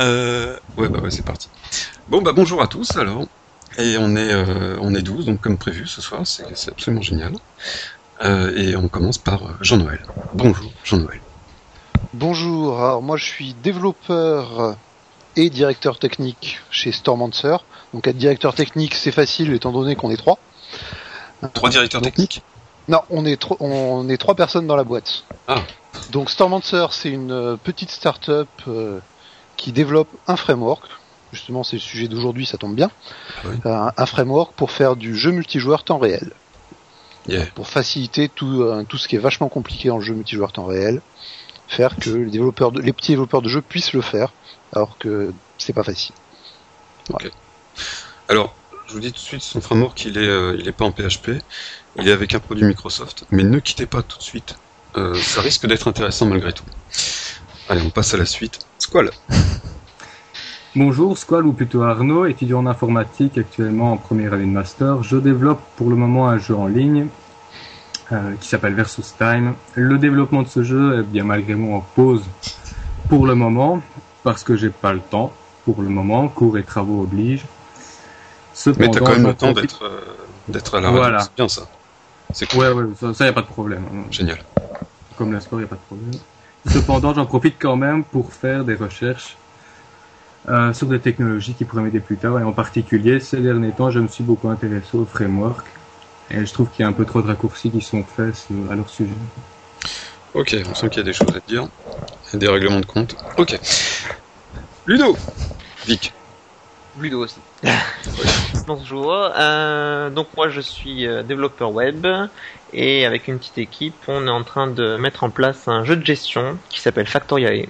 Euh, ouais, bah ouais, c'est parti. Bon, bah bonjour à tous alors. Et on est, euh, on est 12, donc comme prévu ce soir, c'est absolument génial. Euh, et on commence par Jean-Noël. Bonjour, Jean-Noël. Bonjour, alors moi je suis développeur et directeur technique chez Stormancer. Donc être directeur technique c'est facile étant donné qu'on est trois. Trois directeurs Donc- techniques? Non, on est, tro- on est trois personnes dans la boîte. Ah. Donc Stormancer c'est une petite start-up euh, qui développe un framework. Justement c'est le sujet d'aujourd'hui, ça tombe bien. Oui. Un, un framework pour faire du jeu multijoueur temps réel. Yeah. Pour faciliter tout, euh, tout ce qui est vachement compliqué le jeu multijoueur temps réel. Faire que les développeurs, de- les petits développeurs de jeux puissent le faire, alors que c'est pas facile. Alors, je vous dis tout de suite, son framework, il est, euh, il est pas en PHP, il est avec un produit Microsoft, mais ne quittez pas tout de suite. Euh, ça risque d'être intéressant malgré tout. Allez, on passe à la suite. Squall. Bonjour, Squall ou plutôt Arnaud, étudiant en informatique actuellement en première année de master. Je développe pour le moment un jeu en ligne euh, qui s'appelle Versus Time. Le développement de ce jeu est bien malgré moi en pause pour le moment parce que j'ai pas le temps pour le moment, cours et travaux obligent. Cependant, Mais t'as quand même le temps d'être euh, d'être à la radio, Voilà. c'est bien ça. C'est cool, Ouais, ouais, ça, ça y a pas de problème. génial. comme le sport, il n'y a pas de problème. Cependant, j'en profite quand même pour faire des recherches euh, sur des technologies qui pourraient m'aider plus tard. Et en particulier, ces derniers temps, je me suis beaucoup intéressé au framework. Et je trouve qu'il y a un peu trop de raccourcis qui sont faits à leur sujet. Ok, on sent qu'il y a des choses à te dire. Il y a des règlements de compte. Ok. Ludo Vic. Ludo aussi. Bonjour. Euh, donc moi je suis euh, développeur web et avec une petite équipe, on est en train de mettre en place un jeu de gestion qui s'appelle Factoriae.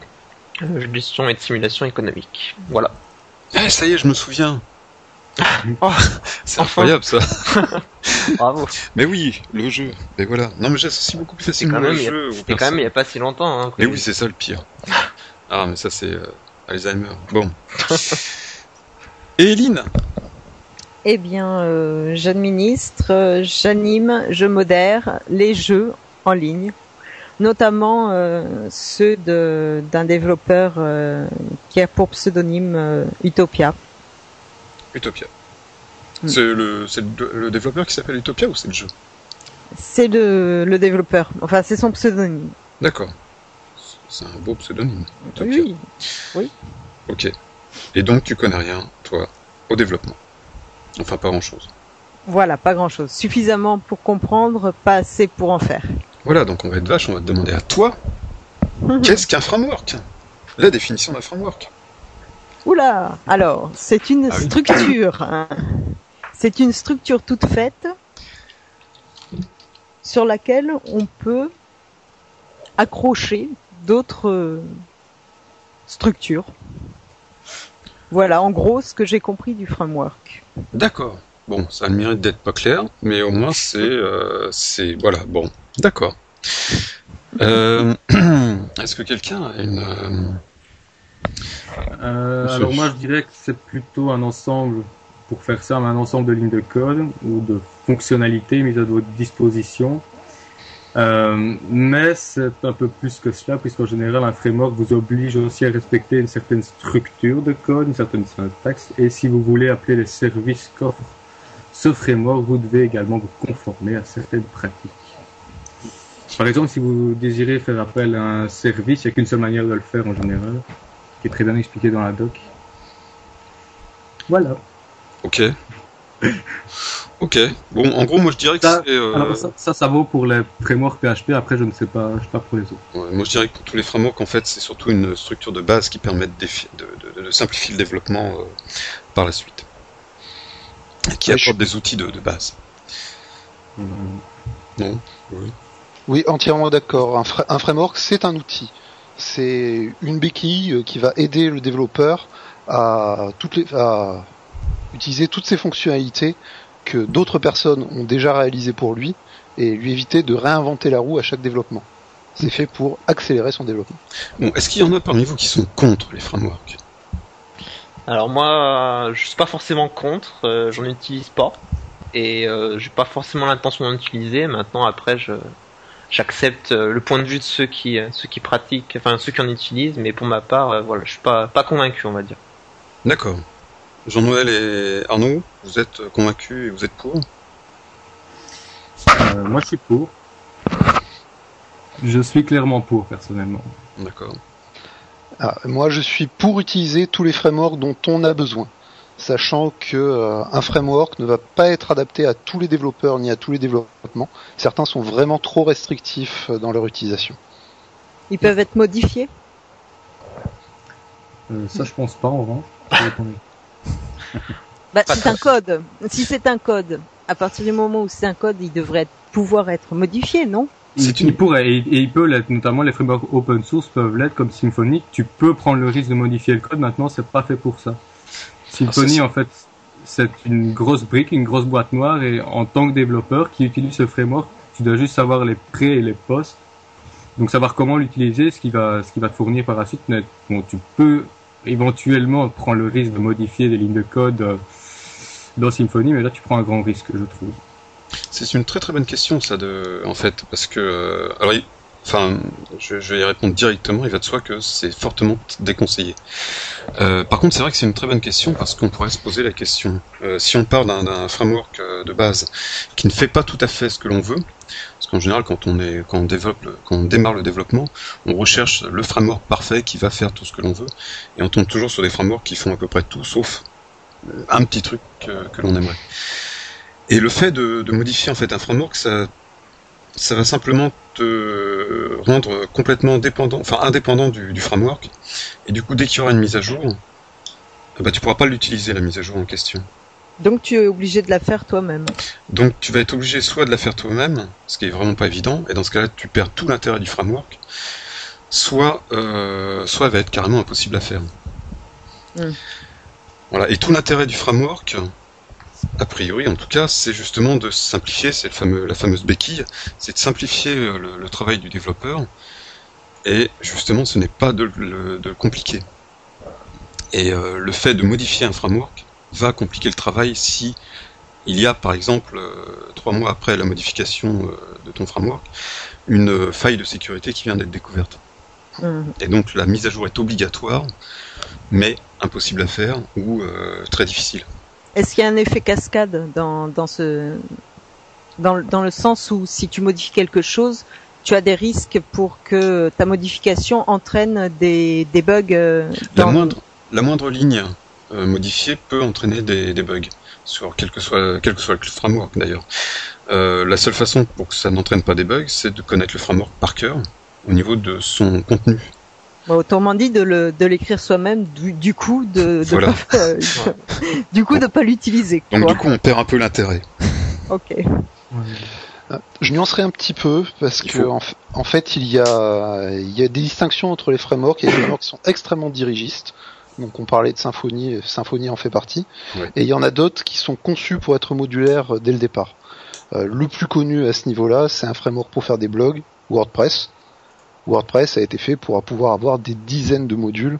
Un jeu de gestion et de simulation économique. Voilà. Ah, ça y est, je me souviens. Oh, C'est enfin. incroyable ça. Bravo. Mais oui, le jeu. Mais voilà. Non, mais j'associe beaucoup plus facilement quand même, le jeu. C'était quand même il y a pas si longtemps. Hein, Mais oui, c'est ça le pire. Ah, mais ça, c'est euh, Alzheimer. Bon. Et Eline? Eh bien, euh, j'administre, j'anime, je modère les jeux en ligne, notamment euh, ceux d'un développeur euh, qui a pour pseudonyme Utopia. Utopia. Mm. C'est le, le, le développeur qui s'appelle Utopia ou c'est le jeu? C'est le, le développeur, enfin c'est son pseudonyme. D'accord. C'est un beau pseudonyme. Utopia. Oui, Ok. Et donc, tu connais rien, toi, au développement? Enfin, pas grand chose. voilà, pas grand-chose. Suffisamment pour comprendre, pas assez pour en faire. Voilà, donc on va être vache, on va te demander à toi, qu'est-ce qu'un framework? La définition d'un framework. Oula Alors, c'est une Ah oui. structure. hein. C'est une structure toute faite sur laquelle on peut accrocher d'autres structures. Voilà, en gros, ce que j'ai compris du framework. D'accord. Bon, ça a le mérite d'être pas clair, mais au moins c'est, euh, c'est, voilà, bon, d'accord. Euh, Est-ce que quelqu'un a une, euh, alors moi, je dirais que c'est plutôt un ensemble, pour faire ça, un ensemble de lignes de code ou de fonctionnalités mises à votre disposition. Euh, mais c'est un peu plus que cela, puisqu'en général, un framework vous oblige aussi à respecter une certaine structure de code, une certaine syntaxe, et si vous voulez appeler les services qu'offre ce framework, vous devez également vous conformer à certaines pratiques. Par exemple, si vous désirez faire appel à un service, il n'y a qu'une seule manière de le faire en général, qui est très bien expliqué dans la doc. Voilà. ok, ok. Bon, en gros, moi je dirais que Ça, c'est, euh, Alors ça, ça, ça vaut pour les frameworks PHP. Après, je ne sais pas, je sais pas pour les autres. ouais, moi je dirais que pour tous les frameworks, en fait, c'est surtout une structure de base qui permet de, défi- de, de- de simplifier le développement euh, par la suite, et qui Ouais, je apporte des outils de, de base. Non? Oui. Oui, entièrement d'accord. Un, fra- un framework, c'est un outil. C'est une béquille euh, qui va aider le développeur à, toutes les, à utiliser toutes ces fonctionnalités que d'autres personnes ont déjà réalisées pour lui et lui éviter de réinventer la roue à chaque développement. C'est fait pour accélérer son développement. Bon, est-ce qu'il y en a parmi vous qui sont contre les frameworks? Alors moi, je suis pas forcément contre, euh, j'en utilise pas et euh, j'ai pas forcément l'intention d'en utiliser. Maintenant, après, je j'accepte le point de vue de ceux qui ceux qui pratiquent, enfin ceux qui en utilisent, mais pour ma part, voilà, je suis pas pas convaincu, on va dire. D'accord. Jean-Noël et Arnaud, vous êtes convaincus et vous êtes pour? Moi, je suis pour. Je suis clairement pour, personnellement. D'accord. Ah, moi, je suis pour utiliser tous les frameworks dont on a besoin, sachant que euh, un framework ne va pas être adapté à tous les développeurs ni à tous les développements. Certains sont vraiment trop restrictifs euh, dans leur utilisation. Ils peuvent être modifiés? Euh, Ça, je pense pas, en revanche. Bah, c'est un code. Si c'est un code, à partir du moment où c'est un code, il devrait pouvoir être modifié, non? C'est une... pourrait, et, il peut l'être, notamment les frameworks open source peuvent l'être comme Symfony. Tu peux prendre le risque de modifier le code, maintenant c'est pas fait pour ça. Symfony, ah, en fait, c'est une grosse brique, une grosse boîte noire, et en tant que développeur qui utilise ce framework, tu dois juste savoir les pré et les posts. Donc savoir comment l'utiliser, ce qui va, ce qui va te fournir par la suite. Bon, tu peux éventuellement prendre le risque de modifier des lignes de code euh, dans Symfony, mais là tu prends un grand risque, je trouve. C'est une très très bonne question ça en fait parce que euh, alors enfin je, vais y répondre directement il va de soi que c'est fortement déconseillé. Euh, par contre c'est vrai que c'est une très bonne question parce qu'on pourrait se poser la question si on part d'un framework de base qui ne fait pas tout à fait ce que l'on veut qu'en général quand on démarre le développement on recherche le framework parfait qui va faire tout ce que l'on veut et on tombe toujours sur des frameworks qui font à peu près tout sauf un petit truc que l'on aimerait. Et le fait de, modifier en fait un framework, ça, va simplement te rendre complètement indépendant du, framework. Et du coup, dès qu'il y aura une mise à jour, ben, tu pourras pas l'utiliser la mise à jour en question. Donc tu es obligé de la faire toi-même. Donc tu vas être obligé soit de la faire toi-même, ce qui est vraiment pas évident, et dans ce cas-là tu perds tout l'intérêt du framework, soit euh, soit elle va être carrément impossible à faire. Hmm. Voilà, et tout l'intérêt du framework, a priori en tout cas, c'est justement de simplifier, c'est fameux, la fameuse béquille, c'est de simplifier euh, le, travail du développeur, et justement ce n'est pas de, le compliquer. Et euh, le fait de modifier un framework va compliquer le travail si il y a par exemple, euh, trois mois après la modification de ton framework, une faille de sécurité qui vient d'être découverte. Mmh. Et donc la mise à jour est obligatoire, mais impossible à faire ou très difficile. Est-ce qu'il y a un effet cascade dans, dans ce dans, dans le sens où si tu modifies quelque chose, tu as des risques pour que ta modification entraîne des, des bugs euh, dans... la moindre la moindre ligne euh, modifiée peut entraîner des, des bugs sur quel que soit quel que soit le framework d'ailleurs. Euh, la seule façon pour que ça n'entraîne pas des bugs, c'est de connaître le framework par cœur au niveau de son contenu. Autrement dit, de l'écrire soi-même, du, coup, de, pas, du coup, de pas l'utiliser. Donc du coup, on perd un peu l'intérêt. ok. Euh, je nuancerai un petit peu parce que en, fait, il y a il y a des distinctions entre les frameworks. Il y a des frameworks qui sont extrêmement dirigistes. Donc on parlait de Symfony, Symfony en fait partie. Et il y en a d'autres qui sont conçus pour être modulaires dès le départ. Euh, le plus connu à ce niveau-là, c'est un framework pour faire des blogs, WordPress. WordPress a été fait pour pouvoir avoir des dizaines de modules.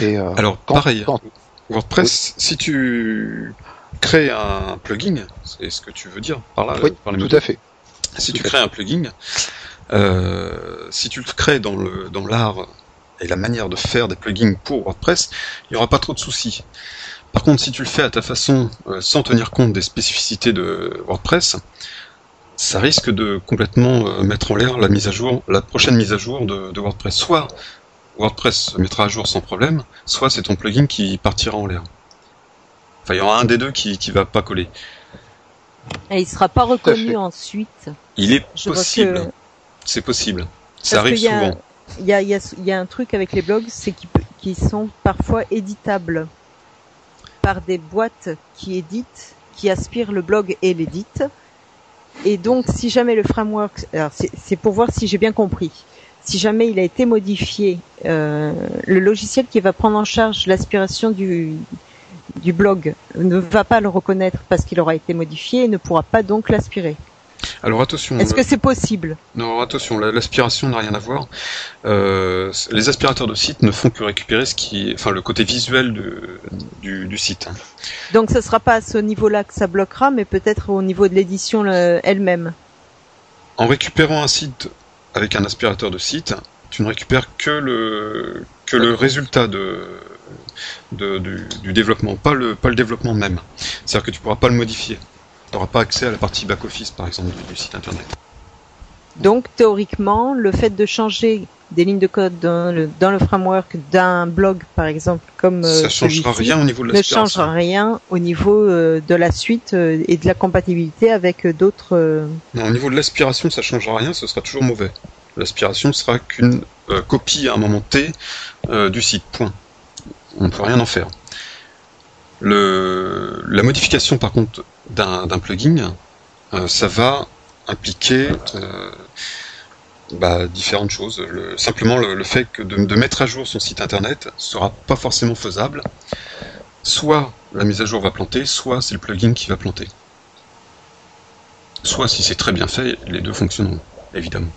Et, euh, Alors, pareil, WordPress, si tu crées un plugin, c'est ce que tu veux dire par là, oui, tout à fait. Si tu crées un plugin, euh, si tu le crées dans le dans l'art et la manière de faire des plugins pour WordPress, il n'y aura pas trop de soucis. Par contre, si tu le fais à ta façon, euh, sans tenir compte des spécificités de WordPress, ça risque de complètement euh, mettre en l'air la mise à jour, la prochaine mise à jour de, WordPress. Soit WordPress se mettra à jour sans problème, soit c'est ton plugin qui partira en l'air. Enfin, il y aura un des deux qui, qui va pas coller. Et il sera pas reconnu ensuite. Il est possible. C'est possible. Ça arrive souvent. Il y a, un truc avec les blogs, c'est qu'ils sont parfois éditables par des boîtes qui éditent, qui aspirent le blog et l'éditent et donc, si jamais le framework, c'est pour voir si j'ai bien compris. Si jamais il a été modifié, euh, le logiciel qui va prendre en charge l'aspiration du, du blog ne va pas le reconnaître parce qu'il aura été modifié et ne pourra pas donc l'aspirer. Alors attention. Est-ce que c'est possible Non, attention, l'aspiration n'a rien à voir. Euh, les aspirateurs de site ne font que récupérer ce qui, enfin, le côté visuel du, site. Donc ce sera pas à ce niveau-là que ça bloquera, mais peut-être au niveau de l'édition elle-même. en récupérant un site avec un aspirateur de site, tu ne récupères que le, que le résultat de, de- du, du développement, pas le, pas le développement même. C'est-à-dire que tu pourras pas le modifier. Tu n'auras pas accès à la partie back-office, par exemple, du, du site internet. Donc théoriquement, le fait de changer des lignes de code dans le, dans le framework d'un blog, par exemple, comme euh, Ça changera rien au niveau de ne l'aspiration. changera rien au niveau euh, de la suite euh, et de la compatibilité avec euh, d'autres. Non, au niveau de l'aspiration, ça changera rien, ce sera toujours mauvais. L'aspiration sera qu'une euh, copie à un moment T du site. Point. On ne peut rien en faire. Le, la modification, par contre, d'un plugin, euh, ça va impliquer euh, bah, différentes choses. Le- simplement, le, le fait que de, de mettre à jour son site internet sera pas forcément faisable. Soit la mise à jour va planter, soit c'est le plugin qui va planter. Soit, si c'est très bien fait, les deux fonctionneront, évidemment.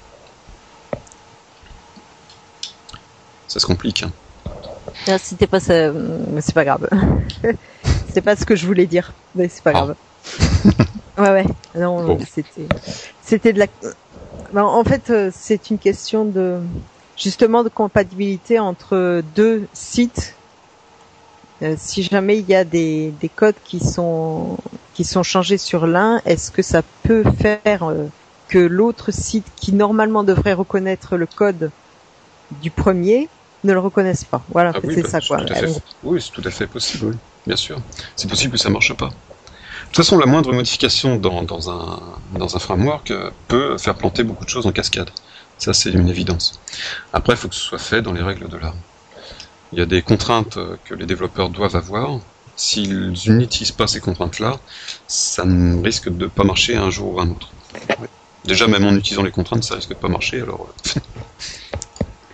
Ça se complique. hein. Ah, c'était pas c'est pas grave. c'est pas ce que je voulais dire, mais c'est pas Ah. grave. Ouais, ouais. Non, Bon. c'était, c'était de la. Ben, en fait, euh, c'est une question de justement de compatibilité entre deux sites. Euh, si jamais il y a des, des codes qui sont qui sont changés sur l'un, est-ce que ça peut faire euh, que l'autre site qui normalement devrait reconnaître le code du premier ne le reconnaisse pas? Voilà, Ah oui, c'est bah, ça quoi. tout à fait- Oui, c'est tout à fait possible, oui. bien sûr. C'est possible que ça marche pas. De toute façon, la moindre modification dans, un, framework euh, peut faire planter beaucoup de choses en cascade. Ça, c'est une évidence. Après, il faut que ce soit fait dans les règles de l'art. Il y a des contraintes euh, que les développeurs doivent avoir. S'ils n'utilisent pas ces contraintes-là, ça ne risque de pas marcher un jour ou un autre. Déjà, même en utilisant les contraintes, ça risque de pas marcher. Alors,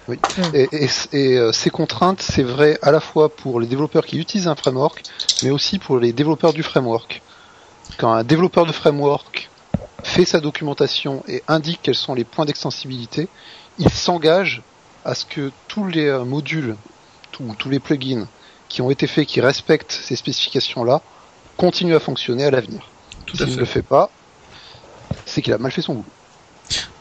euh, Et, et- ces contraintes, c'est vrai à la fois pour les développeurs qui utilisent un framework, mais aussi pour les développeurs du framework. Quand un développeur de framework fait sa documentation et indique quels sont les points d'extensibilité, il s'engage à ce que tous les euh, modules, tous- tous les plugins qui ont été faits, qui respectent ces spécifications-là, continuent à fonctionner à l'avenir. S'il ne le fait pas, c'est qu'il a mal fait son boulot.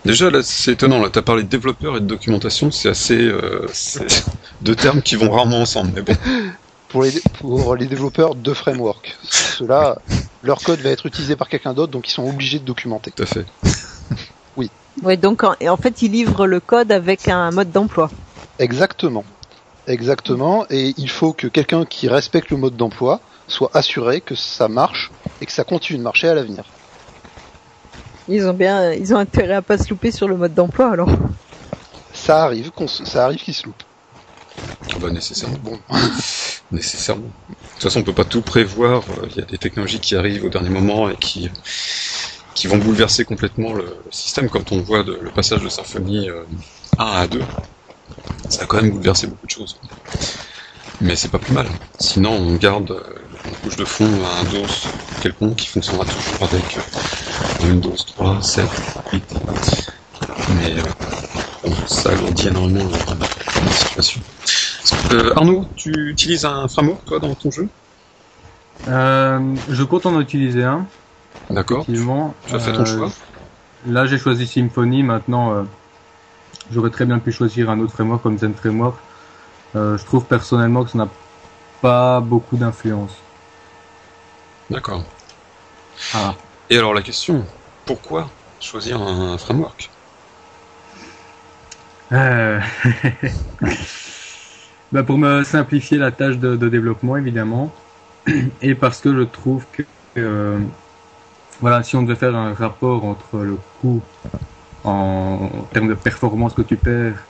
Déjà, là, c'est étonnant. Là, t'as parlé de développeur et de documentation. C'est assez euh, deux termes qui vont rarement ensemble. Mais bon, pour les, pour les développeurs de framework. Ceux-là, leur code va être utilisé par quelqu'un d'autre, donc ils sont obligés de documenter. tout à fait. Ouais, donc en, et en fait, il livre le code avec un mode d'emploi. Exactement. Exactement. Et il faut que quelqu'un qui respecte le mode d'emploi soit assuré que ça marche et que ça continue de marcher à l'avenir. Ils ont bien, ils ont intérêt à pas se louper sur le mode d'emploi alors. Ça arrive, ça arrive qu'il se loupe. Ah bah, nécessairement. Bon, Nécessairement. De toute façon, on peut pas tout prévoir. Euh, Il y a des technologies qui arrivent au dernier moment et qui qui vont bouleverser complètement le, système. Quand on voit le passage de Symfony euh, 1 à 2, ça a quand même bouleversé beaucoup de choses. Mais c'est pas plus mal. Sinon, on garde euh, une couche de fond à un DOS quelconque qui fonctionnera toujours avec euh, Windows 3, 7, 8. Mais euh, ça agrandit énormément la situation. Euh, Arnaud, tu utilises un framework toi dans ton jeu? Euh, je compte en utiliser un, D'accord. Tu as fait ton Euh, choix? Là, j'ai choisi Symfony. Maintenant, j'aurais très bien pu choisir un autre framework comme Zen Framework. Je trouve personnellement que ça n'a pas beaucoup d'influence. D'accord. Ah. Et alors la question, pourquoi choisir un framework? Euh, bah, pour me simplifier la tâche de, développement, évidemment, et parce que je trouve que euh, voilà, si on devait faire un rapport entre le coût en, termes de performance que tu perds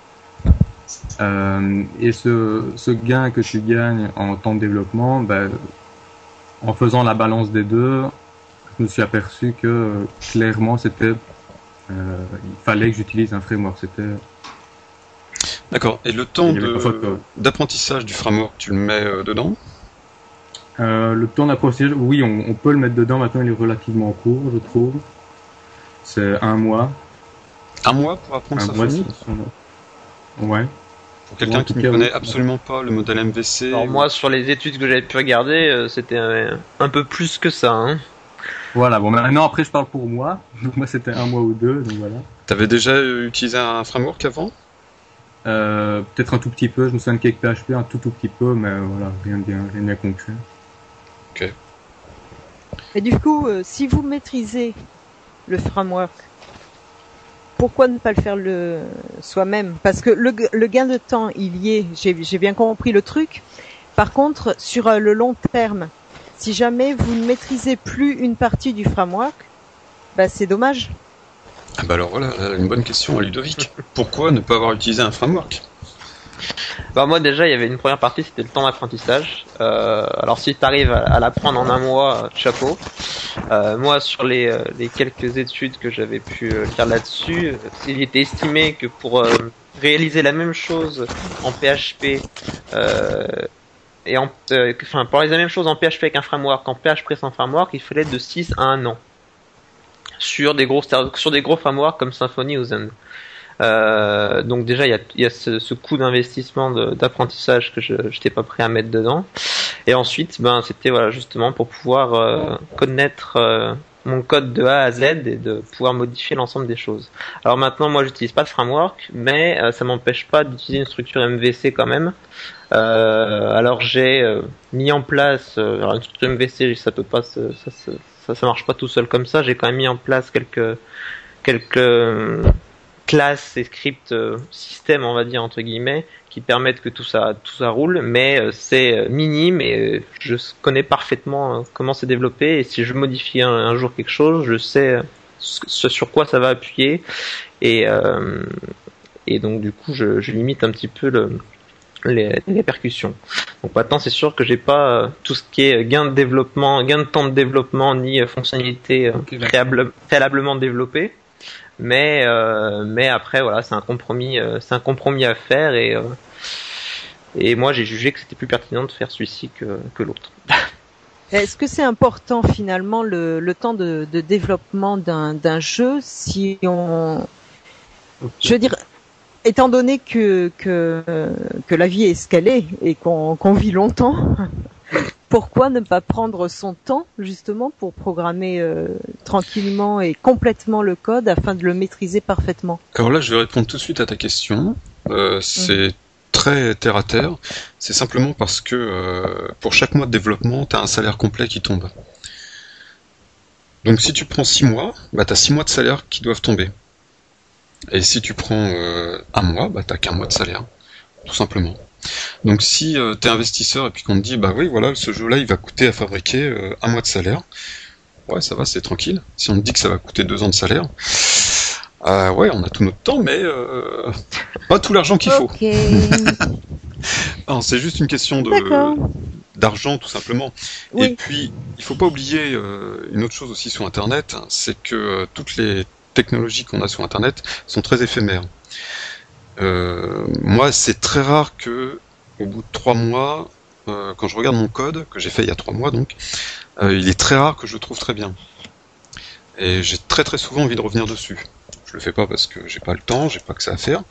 euh, et ce, gain que tu gagnes en temps de développement, bah, en faisant la balance des deux, je me suis aperçu que clairement c'était euh, il fallait que j'utilise un framework. D'accord. Et le temps d'apprentissage du framework, tu le mets euh, dedans Euh, le temps d'apprentissage, oui, on, on peut le mettre dedans. Maintenant, il est relativement court, je trouve. C'est un mois. Un mois pour apprendre Un mois. Symfony c'est- Ouais. Pour quelqu'un qui ne connaît oui. absolument pas le modèle MVC Alors ou- moi, sur les études que j'avais pu regarder, euh, c'était un peu plus que ça. Hein. Voilà, bon maintenant après je parle pour moi. Donc moi c'était un mois ou deux, donc voilà. T'avais déjà utilisé un framework avant? Euh, Peut-être un tout petit peu, je me souviens de PHP un tout tout petit peu, mais voilà, rien de bien, rien de bien concret. Ok. Et du coup, euh, si vous maîtrisez le framework, pourquoi ne pas le faire le soi-même? Parce que le, le, gain de temps, il y est. J'ai bien compris le truc. Par contre, sur euh, le long terme, si jamais vous ne maîtrisez plus une partie du framework, bah c'est dommage. Ah bah alors voilà, une bonne question à Ludovic. Pourquoi ne pas avoir utilisé un framework? Bah moi déjà il y avait une première partie c'était le temps d'apprentissage. Euh, alors si tu arrives à, l'apprendre en un mois, chapeau. Euh, moi sur les, euh, les, quelques études que j'avais pu faire là-dessus, il était estimé que pour réaliser la même chose en PHP et en, enfin pour réaliser la même chose en PHP avec un framework, en PHP sans framework, il fallait de 6 à 1 an sur des gros sur des gros frameworks comme Symfony ou Zen. Euh, donc déjà, il y a, y a, ce, coût d'investissement d'apprentissage que je n'étais pas prêt à mettre dedans. Et ensuite, ben, c'était voilà justement pour pouvoir euh, connaître euh, mon code de A à Z et de pouvoir modifier l'ensemble des choses. Alors maintenant, moi, j'utilise pas de framework, mais ça m'empêche pas d'utiliser une structure MVC quand même. alors j'ai mis en place une structure MVC, ça peut pas, ça, ça, ça, ça marche pas tout seul comme ça. J'ai quand même mis en place quelques quelques classes et scripts euh, système on va dire entre guillemets qui permettent que tout ça tout ça roule. Mais euh, c'est euh, minime et je connais parfaitement comment c'est développé. Et si je modifie un, jour quelque chose je sais sur quoi ça va appuyer. Et et donc du coup je, je limite un petit peu le les, les percussions. Donc maintenant c'est sûr que j'ai pas tout ce qui est gain de développement, gain de temps de développement ni fonctionnalité préalablement développée mais euh, mais après voilà c'est un compromis euh, c'est un compromis à faire et euh, et moi j'ai jugé que c'était plus pertinent de faire celui-ci que que l'autre. Est-ce que c'est important finalement le, le temps de, de développement d'un d'un jeu si on je veux dire étant donné que que que la vie est ce qu'elle est et qu'on vit longtemps pourquoi ne pas prendre son temps justement pour programmer euh, tranquillement et complètement le code afin de le maîtriser parfaitement? Alors là, je vais répondre tout de suite à ta question. Euh, c'est très terre à terre. C'est simplement parce que euh, pour chaque mois de développement, tu as un salaire complet qui tombe. Donc si tu prends 6 mois, bah, tu as 6 mois de salaire qui doivent tomber. Et si tu prends un mois, bah, tu qu'un mois de salaire. Tout simplement. Donc si euh, tu es investisseur et puis qu'on te dit bah oui voilà ce jeu là il va coûter à fabriquer euh, un mois de salaire, ouais ça va c'est tranquille. Si on te dit que ça va coûter deux ans de salaire, euh, ouais on a tout notre temps mais pas tout l'argent qu'il faut. c'est juste une question de d'argent tout simplement. Et puis il faut pas oublier une autre chose aussi sur Internet, c'est que toutes les technologies qu'on a sur Internet sont très éphémères. Euh, moi, c'est très rare que, au bout de trois mois, euh, quand je regarde mon code, que j'ai fait il y a trois mois donc, euh, il est très rare que je le trouve très bien. Et j'ai très très souvent envie de revenir dessus. Je le fais pas parce que j'ai pas le temps, j'ai pas que ça à faire.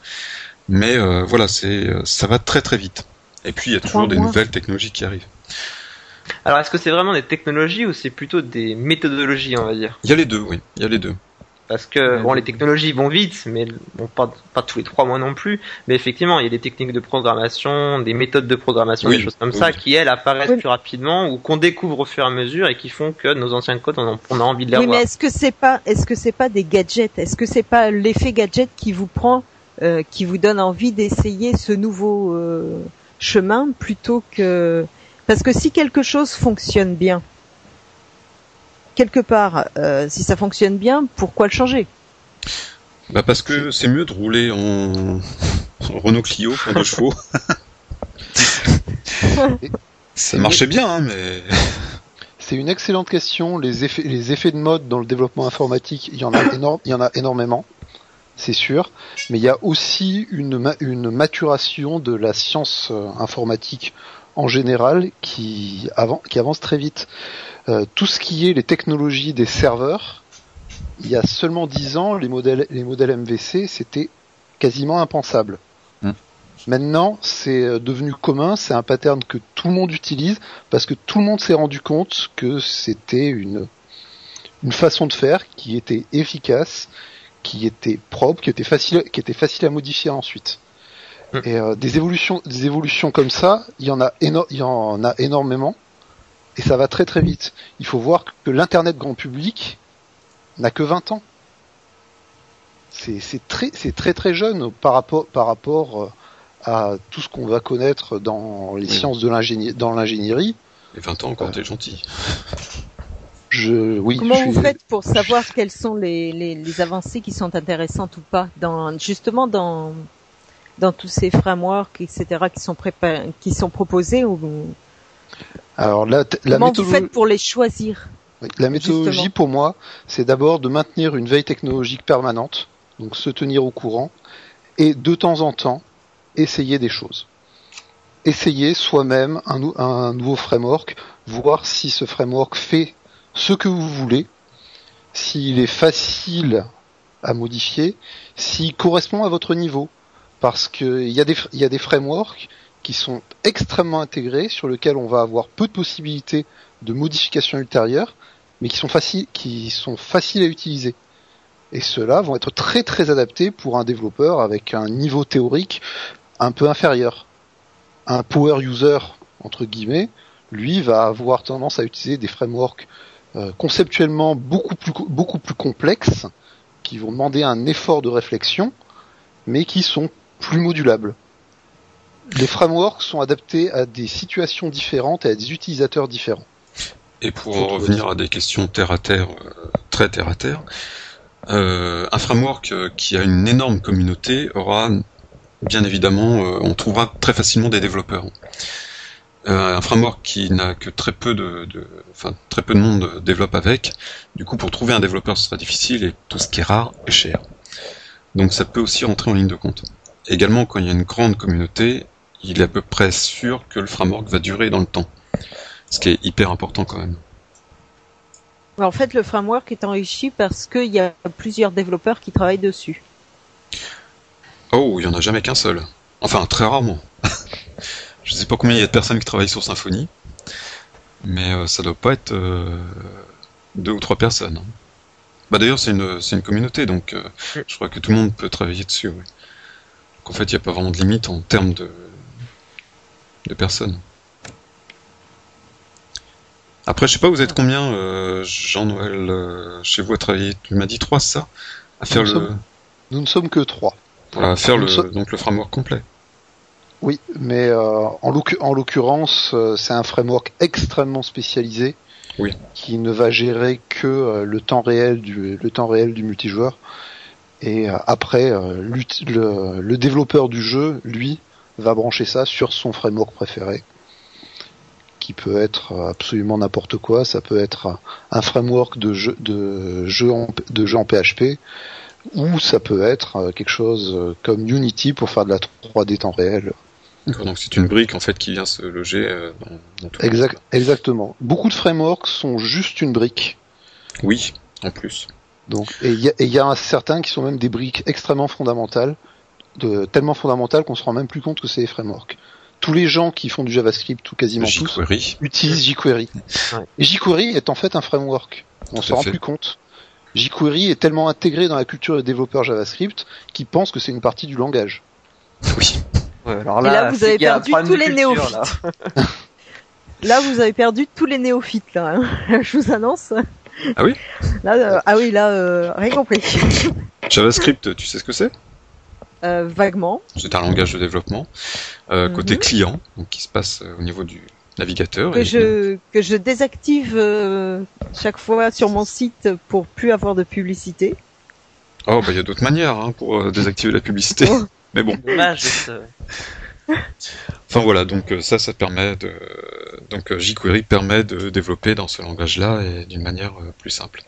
Mais voilà, c'est ça va très très vite. Et puis il y a toujours des nouvelles technologies qui arrivent. Alors est-ce que c'est vraiment des technologies ou c'est plutôt des méthodologies, on va dire? Il y a les deux, oui. Il y a les deux. Parce que bon, les technologies vont vite, mais bon, pas, pas tous les trois mois non plus. Mais effectivement, il y a des techniques de programmation, des méthodes de programmation, des choses comme ça, qui elles apparaissent plus rapidement ou qu'on découvre au fur et à mesure et qui font que nos anciens codes, on, a envie de les oui, mais est-ce que c'est pas, est-ce que c'est pas des gadgets? Est-ce que c'est pas l'effet gadget qui vous prend, euh, qui vous donne envie d'essayer ce nouveau euh, chemin plutôt que parce que si quelque chose fonctionne bien, quelque part, euh, si ça fonctionne bien, pourquoi le changer? Bah parce que c'est mieux de rouler en, Renault Clio en deux chevaux. ça marchait bien, hein, mais. C'est une excellente question. Les effets, les effets de mode dans le développement informatique, il y en a, il y en a énormément, c'est sûr. Mais il y a aussi une, une maturation de la science euh, informatique en général qui, qui avance très vite. Euh, tout ce qui est les technologies des serveurs, il y a seulement 10 ans, les modèles, les modèles MVC, c'était quasiment impensable. Hmm. Maintenant, c'est euh, devenu commun, c'est un pattern que tout le monde utilise parce que tout le monde s'est rendu compte que c'était une une façon de faire qui était efficace, qui était propre, qui était facile, qui était facile à modifier ensuite. Et euh, des évolutions, des évolutions comme ça, il y en a éno- il y en a énormément, et ça va très très vite. Il faut voir que l'internet grand public n'a que 20 ans. C'est très c'est très très jeune par rapport par rapport euh, à tout ce qu'on va connaître dans les Oui. sciences de l'ingénierie dans l'ingénierie. Et 20 ans encore, t'es gentil. Je oui. Comment je vous suis- faites pour savoir quelles sont les, les, les avancées qui sont intéressantes ou pas dans justement dans dans tous ces frameworks etc qui sont prépa- qui sont proposés ou Alors la, la comment vous faites pour les choisir la méthodologie justement pour moi, c'est d'abord de maintenir une veille technologique permanente, donc se tenir au courant, et de temps en temps essayer des choses. Essayer soi-même un, nou- un nouveau framework, voir si ce framework fait ce que vous voulez, s'il est facile à modifier, s'il correspond à votre niveau. Parce qu'il y, a des- frameworks qui sont extrêmement intégrés, sur lesquels on va avoir peu de possibilités de modifications ultérieures, mais qui sont faciles, qui sont faciles à utiliser. Et ceux-là vont être très très adaptés pour un développeur avec un niveau théorique un peu inférieur. Un power user, entre guillemets, lui va avoir tendance à utiliser des frameworks euh, conceptuellement beaucoup plus, co- beaucoup plus complexes, qui vont demander un effort de réflexion, mais qui sont plus modulables. Les frameworks sont adaptés à des situations différentes et à des utilisateurs différents. Et pour en revenir à des questions terre à terre, euh, très terre à terre, euh, un framework euh, qui a une énorme communauté aura, bien évidemment, euh, on trouvera très facilement des développeurs. Euh, un framework qui n'a que très peu de, de- enfin très peu de monde développe avec, du coup pour trouver un développeur ce sera difficile et tout ce qui est rare est cher. Donc ça peut aussi rentrer en ligne de compte. Également quand il y a une grande communauté, il est à peu près sûr que le framework va durer dans le temps. Ce qui est hyper important quand même. en fait le framework est enrichi parce qu'il y a plusieurs développeurs qui travaillent dessus Oh, il y en a jamais qu'un seul. Enfin, très rarement. Je sais pas combien il y a de personnes qui travaillent sur Symfony, mais euh, ça doit pas être euh, deux ou trois personnes. hein. Bah d'ailleurs, c'est une communauté, donc euh, je crois que tout le monde peut travailler dessus. ouais. Donc, en fait, il n'y a pas vraiment de limite en termes de de personnes. Après, je sais pas, vous êtes combien, euh, Jean-Noël, euh, chez vous à travailler? Tu m'as dit trois, c'est ça? À faire Nous le sommes- Nous ne sommes que trois. à faire Nous le sommes- donc le framework complet. Oui, mais euh, en l'occu- en l'occurrence, c'est un framework extrêmement spécialisé Oui. qui ne va gérer que le temps réel du le temps réel du multijoueur. Et euh, après, euh, le, le développeur du jeu, lui, va brancher ça sur son framework préféré, qui peut être euh, absolument n'importe quoi. Ça peut être un- framework de jeu de jeu en, de jeu en PHP, ou ça peut être quelque chose comme Unity pour faire de la 3D temps réel. Donc c'est une brique en fait qui vient se loger dans, dans tout Exact, exactement. Beaucoup de frameworks sont juste une brique. Oui, en plus. Donc, et il y a, y certains qui sont même des briques extrêmement fondamentales, de, tellement fondamentales qu'on se rend même plus compte que c'est des frameworks. Tous les gens qui font du JavaScript, ou quasiment tous, jQuery. utilisent jQuery. Ouais. Et jQuery est en fait un framework. On se rend fait. plus compte. jQuery est tellement intégré dans la culture des développeurs JavaScript qu'ils pensent que c'est une partie du langage. Oui. Ouais, alors Et là, vous avez perdu tous les culture, néophytes. là. Là, vous avez perdu tous les néophytes, là. Je vous annonce. Ah oui Là, euh, ah oui, là, euh, rien compris. JavaScript, tu sais ce que c'est Euh, vaguement. C'est un langage de développement euh, Mhm. côté client, donc qui se passe euh, au niveau du navigateur. Que et- je, que je désactive euh, chaque fois sur mon site pour plus avoir de publicité. Oh, bah il y a d'autres manières hein, pour euh, désactiver la publicité. Oh. Mais bon. Dommage. Enfin voilà, donc euh, ça, ça permet de, donc euh, jQuery permet de développer dans ce langage-là et d'une manière euh, plus simple.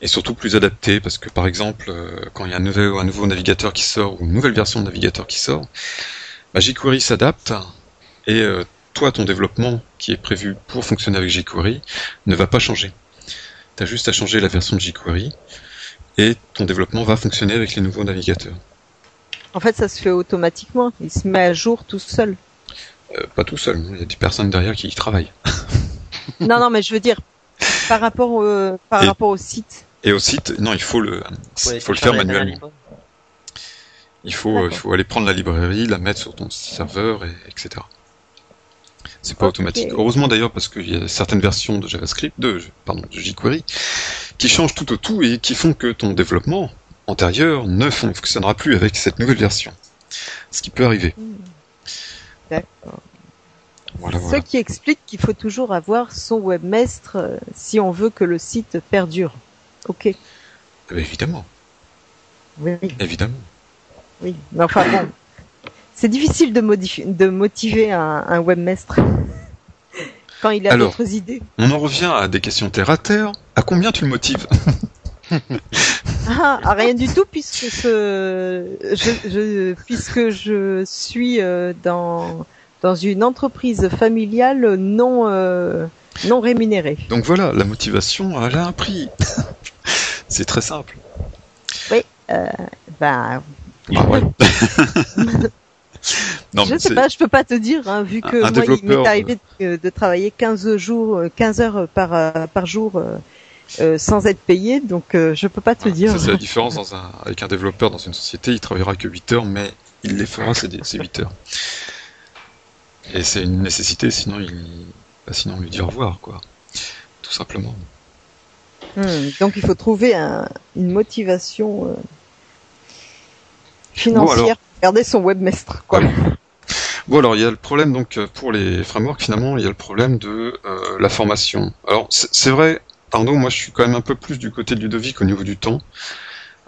Et surtout plus adapté, parce que par exemple, quand il y a un nouveau, navigateur qui sort ou une nouvelle version de navigateur qui sort, bah, jQuery s'adapte et toi, ton développement qui est prévu pour fonctionner avec jQuery ne va pas changer. Tu as juste à changer la version de jQuery et ton développement va fonctionner avec les nouveaux navigateurs. En fait, ça se fait automatiquement. Il se met à jour tout seul. Euh, pas tout seul, il y a des personnes derrière qui y travaillent. non, non, mais je veux dire, par rapport au, par Et- rapport au site. Et au site, non, il faut le, Ouais, il faut le faire manuellement. libre. Il faut, D'accord. il faut aller prendre la librairie, la mettre sur ton serveur, et, etc. C'est pas automatique. Heureusement d'ailleurs parce qu'il y a certaines versions de JavaScript, de, pardon, de jQuery, qui changent tout au tout et qui font que ton développement antérieur ne fonctionnera plus avec cette nouvelle version. Ce qui peut arriver. D'accord. Voilà, Ce voilà. qui explique qu'il faut toujours avoir son webmestre euh, si on veut que le site perdure. Ok. Eh bien, évidemment, Oui, évidemment. oui. Mais enfin bon, c'est difficile de, motiver un, un webmestre quand il a d'autres idées. On en revient à des questions terre à terre. À combien tu le motives? Ah, à rien du tout puisque ce, je, je, puisque je suis euh, dans dans une entreprise familiale non euh, non rémunérée. Donc voilà, la motivation, elle a un prix. C'est très simple. Ben, Ah ouais. non, je mais sais pas, je peux pas te dire, hein, vu que un moi, il m'est arrivé de, de travailler 15 jours, euh, 15 heures par euh, par jour euh, sans être payé, donc euh, je peux pas te Ouais, dire. c'est la différence dans un, avec un développeur dans une société, il travaillera que 8 heures, mais il les fera ces, ces 8 heures. Et c'est une nécessité, sinon il, bah, sinon on lui dit au revoir, quoi. Tout simplement. Hmm, donc il faut trouver un- une motivation euh, financière alors. pour garder son webmestre. Quoi. Bon alors il y a le problème donc euh, pour les frameworks finalement il y a le problème de euh, la formation. Alors c'est vrai Arnaud moi je suis quand même un peu plus du côté de Ludovic au niveau du temps.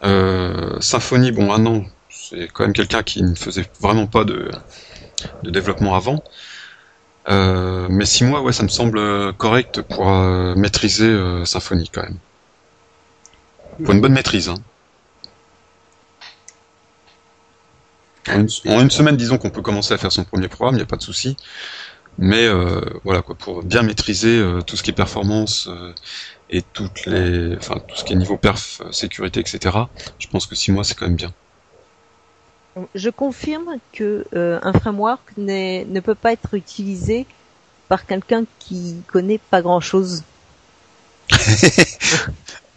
Euh, Symfony bon un an c'est quand même quelqu'un qui ne faisait vraiment pas de, développement avant. Euh, mais six mois ouais ça me semble correct pour euh, maîtriser euh, Symfony quand même. Pour une bonne maîtrise. Hein. En une, semaine, disons qu'on peut commencer à faire son premier programme, il n'y a pas de souci. Mais voilà pour bien maîtriser tout ce qui est performance et toutes les, enfin tout ce qui est niveau perf, sécurité, etc. Je pense que six mois c'est quand même bien. Je confirme que euh, un framework ne peut pas être utilisé par quelqu'un qui connaît pas grand chose.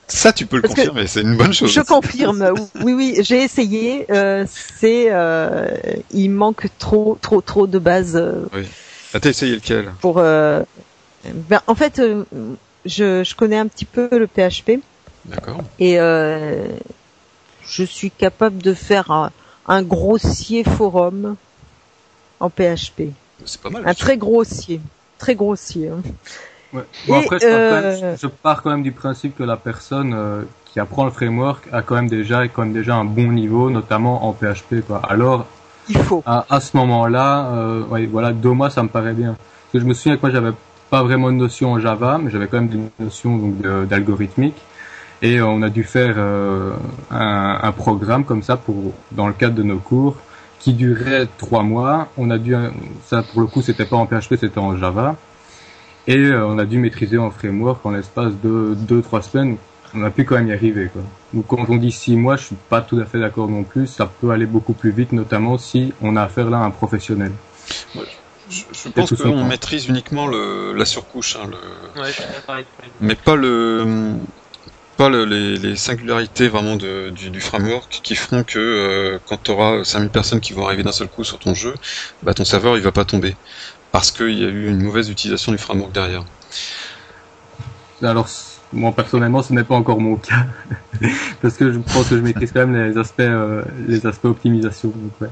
Ça, tu peux le Parce confirmer, c'est une bonne chose. Je confirme. Oui, oui, j'ai essayé. Euh, c'est, euh, il manque trop, trop, trop de bases euh, Ah, t'as essayé lequel? pour. euh, ben, en fait, euh, je, je connais un petit peu le PHP D'accord. et euh, je suis capable de faire un, un grossier forum en PHP, C'est pas mal. un très grossier, très grossier. hein. Ouais. Bon, Et, après, euh, même, je je pars quand même du principe que la personne euh, qui apprend le framework a quand même déjà, quand même déjà un bon niveau, notamment en PHP. Quoi. Alors, Il faut. à, à ce moment-là, euh, ouais, voilà, deux mois, ça me paraît bien. Parce que je me souviens que moi, j'avais pas vraiment de notion en Java, mais j'avais quand même des notions donc d'algorithmique. Et euh, on a dû faire euh, un, un programme comme ça pour dans le cadre de nos cours qui durait trois mois. On a dû, ça pour le coup, c'était pas en PHP, c'était en Java. Et euh, on a dû maîtriser en framework en l'espace de deux trois semaines. On a pu quand même y arriver. Quoi. Donc quand on dit six mois, je suis pas tout à fait d'accord non plus. Ça peut aller beaucoup plus vite, notamment si on a affaire là à un professionnel. Je, je pense qu'on maîtrise uniquement le, la surcouche, hein, le, Ouais, mais pas le pas le- les, les singularités vraiment de, du, du framework qui feront que euh, quand tu auras 5000 personnes qui vont arriver d'un seul coup sur ton jeu, bah ton serveur il va pas tomber parce qu'il y a eu une mauvaise utilisation du framework derrière. Alors c- moi personnellement, ce n'est pas encore mon cas parce que je pense que je maîtrise quand même les aspects euh, les aspects optimisation. Donc, ouais.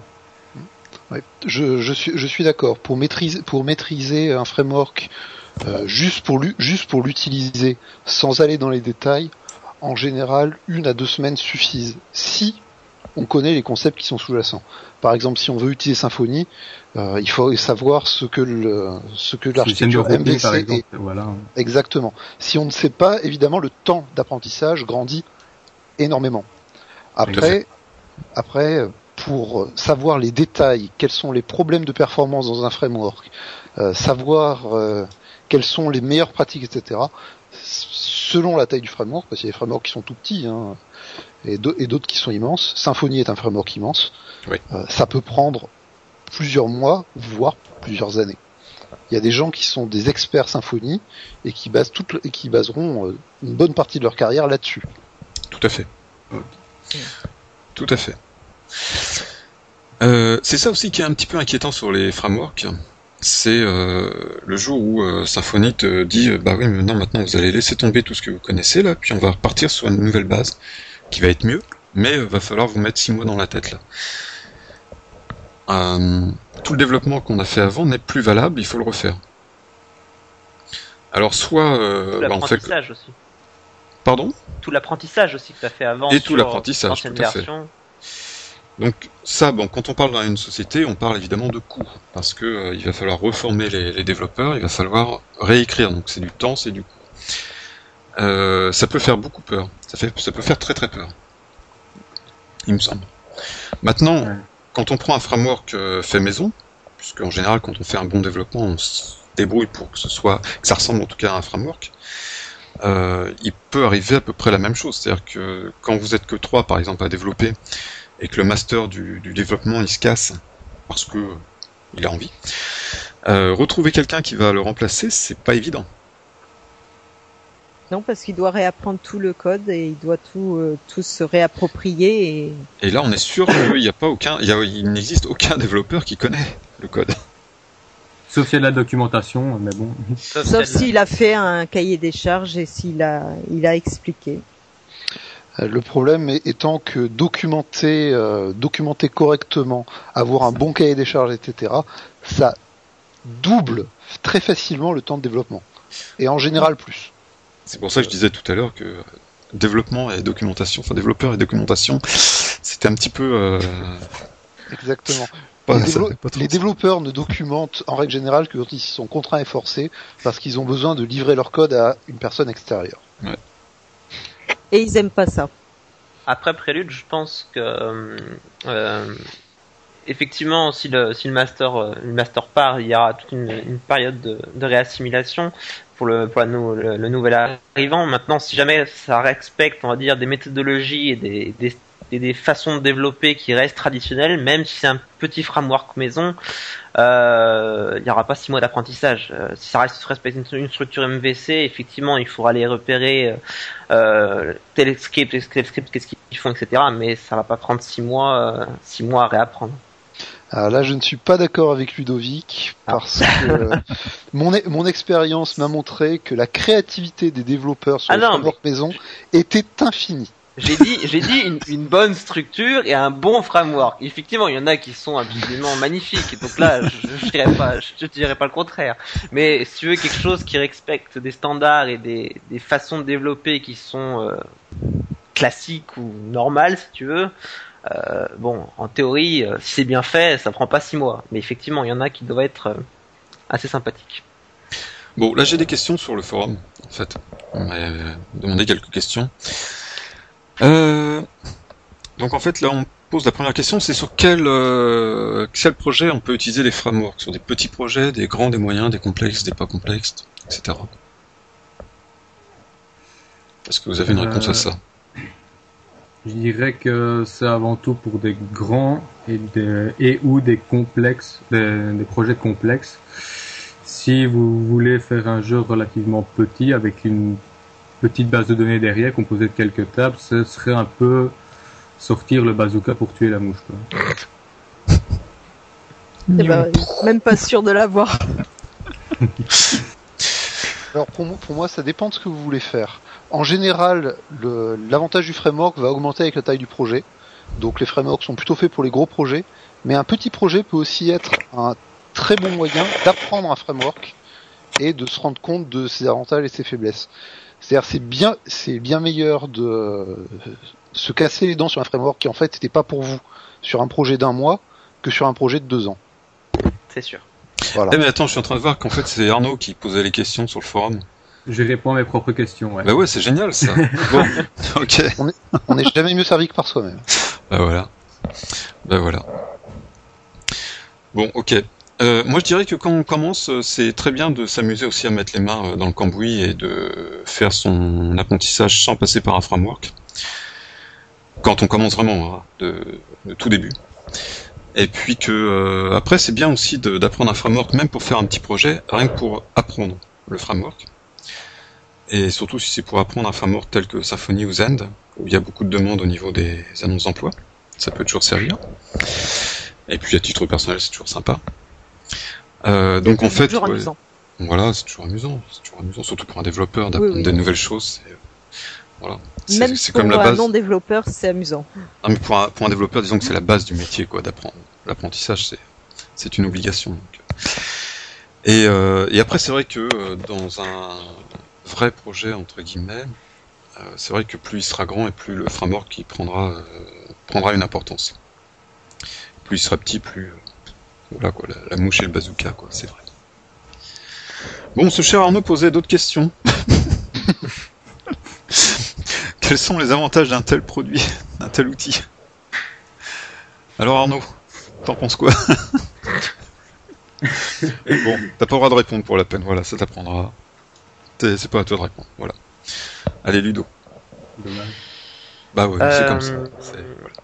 Ouais, je, je suis, je suis d'accord. Pour maîtriser, pour maîtriser un framework euh, juste pour juste pour l'utiliser, sans aller dans les détails, en général, une à deux semaines suffisent. Si on connaît les concepts qui sont sous-jacents. Par exemple, si on veut utiliser Symfony, euh, il faut savoir ce que le, ce que l'architecture MVC par est. Voilà. Exactement. Si on ne sait pas, évidemment, le temps d'apprentissage grandit énormément. Après, après, pour savoir les détails, quels sont les problèmes de performance dans un framework, euh, savoir euh, quelles sont les meilleures pratiques, etc. Selon la taille du framework, parce qu'il y a des frameworks qui sont tout petits hein, et d'au- et d'autres qui sont immenses. Symfony est un framework immense. Oui. Euh, ça peut prendre plusieurs mois, voire plusieurs années. Il y a des gens qui sont des experts symphonie et qui basent toute, et qui baseront euh, une bonne partie de leur carrière là-dessus. Tout à fait. Tout à fait. Euh, c'est ça aussi qui est un petit peu inquiétant sur les frameworks. C'est euh, le jour où euh, Symfony te dit euh, bah oui mais non maintenant vous allez laisser tomber tout ce que vous connaissez là, puis on va repartir sur une nouvelle base qui va être mieux, mais va falloir vous mettre six mois dans la tête là. tout le développement qu'on a fait avant n'est plus valable, il faut le refaire. Alors soit tout bah, on fait aussi. Pardon? Tout l'apprentissage aussi que tu as fait avant. Et tout l'apprentissage, tout à fait. Donc ça, bon, quand on parle dans une société, on parle évidemment de coûts, parce que euh, il va falloir reformer les, développeurs, il va falloir réécrire, donc c'est du temps, c'est du coût. Euh, ça peut faire beaucoup peur, ça, fait, ça peut faire très très peur, il me semble. Maintenant, quand on prend un framework euh, fait maison, puisque en général, quand on fait un bon développement, on se débrouille pour que ce soit, que ça ressemble en tout cas à un framework. il peut arriver à peu près la même chose, c'est-à-dire que quand vous êtes que trois, par exemple, à développer et que le master du, développement il se casse parce que il a envie, euh, retrouver quelqu'un qui va le remplacer, c'est pas évident. Non, parce qu'il doit réapprendre tout le code et il doit tout, euh, tout se réapproprier. Et... et là, on est sûr qu'il n'y a pas aucun, il, il n'existe aucun développeur qui connaît le code. Sauf s'il y a de la documentation, mais bon. Sauf s'il a fait un cahier des charges et s'il a, il a expliqué. Euh, le problème étant que documenter, euh, documenter correctement, avoir un bon cahier des charges, etc., ça double très facilement le temps de développement. Et en général plus. C'est pour ça que je disais tout à l'heure que développement et documentation, enfin développeur et documentation, c'était un petit peu... Euh, Exactement. les, développeurs ne documentent en règle générale que quand ils sont contraints et forcés parce qu'ils ont besoin de livrer leur code à une personne extérieure. Ouais et ils aiment pas ça. Après Prélude, je pense que euh, euh, effectivement, si le si le master euh, le master part, il y aura toute une, période de, réassimilation pour le pour le, le, nouvel arrivant. Maintenant, si jamais ça respecte, on va dire, des méthodologies et des, des des façons de développer qui restent traditionnelles, même si c'est un petit framework maison, euh, il n'y aura pas six mois d'apprentissage. Euh, si ça reste une, structure MVC, effectivement, il faudra aller repérer euh, euh tel script, tel script, qu'est-ce qu'ils font, etc. Mais ça va pas prendre six mois, six mois à réapprendre. Alors là, je ne suis pas d'accord avec Ludovic ah. parce que mon, mon expérience m'a montré que la créativité des développeurs sur ah le framework maison était infinie. J'ai dit, j'ai dit une, une, bonne structure et un bon framework. Effectivement, il y en a qui sont absolument magnifiques. Donc là, je, je dirais pas, je, dirais pas le contraire. Mais si tu veux quelque chose qui respecte des standards et des, des façons de développer qui sont euh, classiques ou normales, si tu veux, euh, bon, en théorie, euh, si c'est bien fait, ça prend pas six mois. Mais effectivement, il y en a qui doivent être euh, assez sympathiques. Bon, là j'ai des questions sur le forum. En fait, on m'a demandé quelques questions. Euh, donc en fait là on pose la première question, c'est sur quel, euh, quel projet on peut utiliser les frameworks? Sur des petits projets, des grands, des moyens, des complexes, des pas complexes, etc. Est-ce que vous avez une réponse à ça? Je dirais que c'est avant tout pour des grands et, et ou des complexes, des, des projets complexes. Si vous voulez faire un jeu relativement petit avec une petite base de données derrière composée de quelques tables, ce serait un peu sortir le bazooka pour tuer la mouche. Eh ben, même pas sûr de l'avoir. Alors pour moi, pour moi, ça dépend de ce que vous voulez faire. En général, l'avantage du framework va augmenter avec la taille du projet. Donc les frameworks sont plutôt faits pour les gros projets, mais un petit projet peut aussi être un très bon moyen d'apprendre un framework et de se rendre compte de ses avantages et ses faiblesses. C'est-à-dire c'est bien c'est bien meilleur de se casser les dents sur un framework qui en fait n'était pas pour vous sur un projet d'un mois que sur un projet de deux ans. C'est sûr. Voilà. Eh mais attends, je suis en train de voir qu'en fait c'est Arnaud qui posait les questions sur le forum. Je réponds à mes propres questions. Ouais. Bah ouais, c'est génial ça. bon, ok. On est, jamais mieux servi que par soi-même. Bah voilà. Bah voilà. Bon, ok. Euh, moi, je dirais que quand on commence, euh, c'est très bien de s'amuser aussi à mettre les mains euh, dans le cambouis et de faire son apprentissage sans passer par un framework. Quand on commence vraiment, hein, de, tout début. Et puis que euh, après c'est bien aussi d'apprendre un framework même pour faire un petit projet, rien que pour apprendre le framework. Et surtout si c'est pour apprendre un framework tel que Symfony ou Zend, où il y a beaucoup de demandes au niveau des annonces d'emploi, ça peut toujours servir. Et puis à titre personnel c'est toujours sympa. Euh, donc en fait, ouais, voilà, c'est toujours amusant, c'est toujours amusant, surtout pour un développeur d'apprendre Oui, oui. des nouvelles choses. euh, Voilà, C'est- Même pour comme la un base. non développeur, c'est amusant. Non, mais pour un, pour un développeur, disons que c'est la base du métier, quoi, d'apprendre. L'apprentissage, c'est, c'est une obligation. donc. Et, euh, et après, c'est vrai que euh, dans un vrai projet, entre guillemets, euh, c'est vrai que plus il sera grand et plus le framework il prendra, prendra une importance. Plus il sera petit, plus. Euh, voilà, quoi, la, la mouche et le bazooka, quoi, c'est vrai. Bon, ce cher Arnaud posait d'autres questions. Quels sont les avantages d'un tel produit, d'un tel outil? Alors Arnaud, t'en penses quoi? Bon, t'as pas le droit de répondre pour la peine, voilà, ça t'apprendra. C'est c'est pas à toi de répondre, voilà. Allez Ludo. Dommage. Bah ouais, c'est Euh, comme ça. c'est- voilà.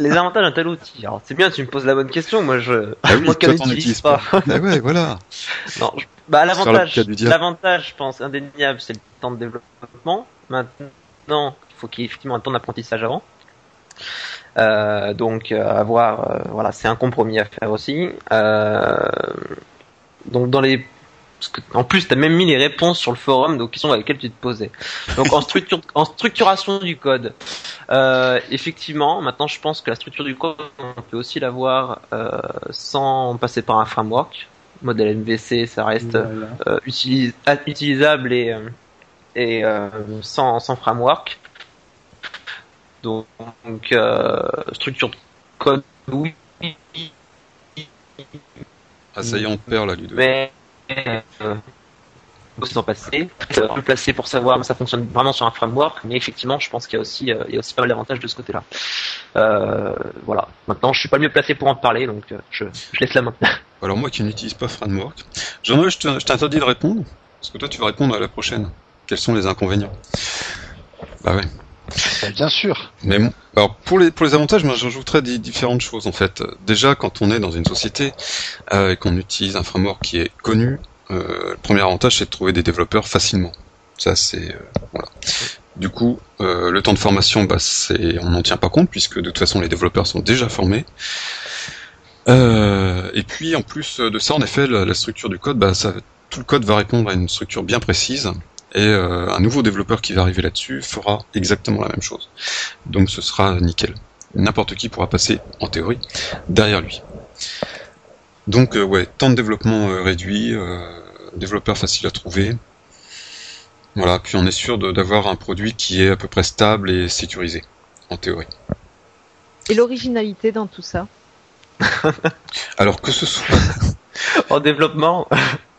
Les avantages d'un tel outil. Alors c'est bien, tu me poses la bonne question. Moi, je, Ah oui, moi toi, n'en t'en utilise utilises pas. Ah ouais, voilà. Non, je- bah l'avantage, l'avantage, je pense, indéniable, c'est le temps de développement. Maintenant, il faut qu'il y ait effectivement un temps d'apprentissage avant. Euh, donc, euh, avoir, euh, voilà, c'est un compromis à faire aussi. Euh, donc, dans les, parce que, en plus, t'as même mis les réponses sur le forum aux questions avec lesquelles tu te posais. Donc, en structure, en structuration du code, euh, effectivement, maintenant, je pense que la structure du code, on peut aussi l'avoir euh, sans passer par un framework. Modèle MVC, ça reste Voilà. euh, utilis- utilisable et, et sans, sans framework. Donc, euh, structure de code, oui, Ah ça y est, on perd là, Ludo. mais s'en passer. C'est un peu placé pour savoir, mais ça fonctionne vraiment sur un framework. Mais effectivement, je pense qu'il y a aussi, euh, il y a aussi pas mal d'avantages de ce côté-là. Euh, voilà. Maintenant, je suis pas le mieux placé pour en parler, donc euh, je, je laisse la main. Alors moi qui n'utilise pas framework, Jean-Noël, je te- je t'interdis de répondre, parce que toi tu vas répondre à la prochaine. Quels sont les inconvénients? Bah ouais. Bien sûr. Mais bon, alors pour les pour les avantages, moi j'ajouterais différentes choses en fait. Déjà, quand on est dans une société euh, et qu'on utilise un framework qui est connu, euh, le premier avantage c'est de trouver des développeurs facilement. Ça c'est euh, voilà. Du coup, le temps de formation, bah on n'en tient pas compte puisque de toute façon les développeurs sont déjà formés. Et puis en plus de ça, en effet, la, structure du code, bah tout le code va répondre à une structure bien précise. Et euh, un nouveau développeur qui va arriver là-dessus fera exactement la même chose. Donc ce sera nickel. N'importe qui pourra passer, en théorie, derrière lui. Donc euh, ouais, temps de développement euh, réduit, euh, développeur facile à trouver. Voilà, puis on est sûr d'avoir un produit qui est à peu près stable et sécurisé, en théorie. Et l'originalité dans tout ça? Alors que ce soit... en développement,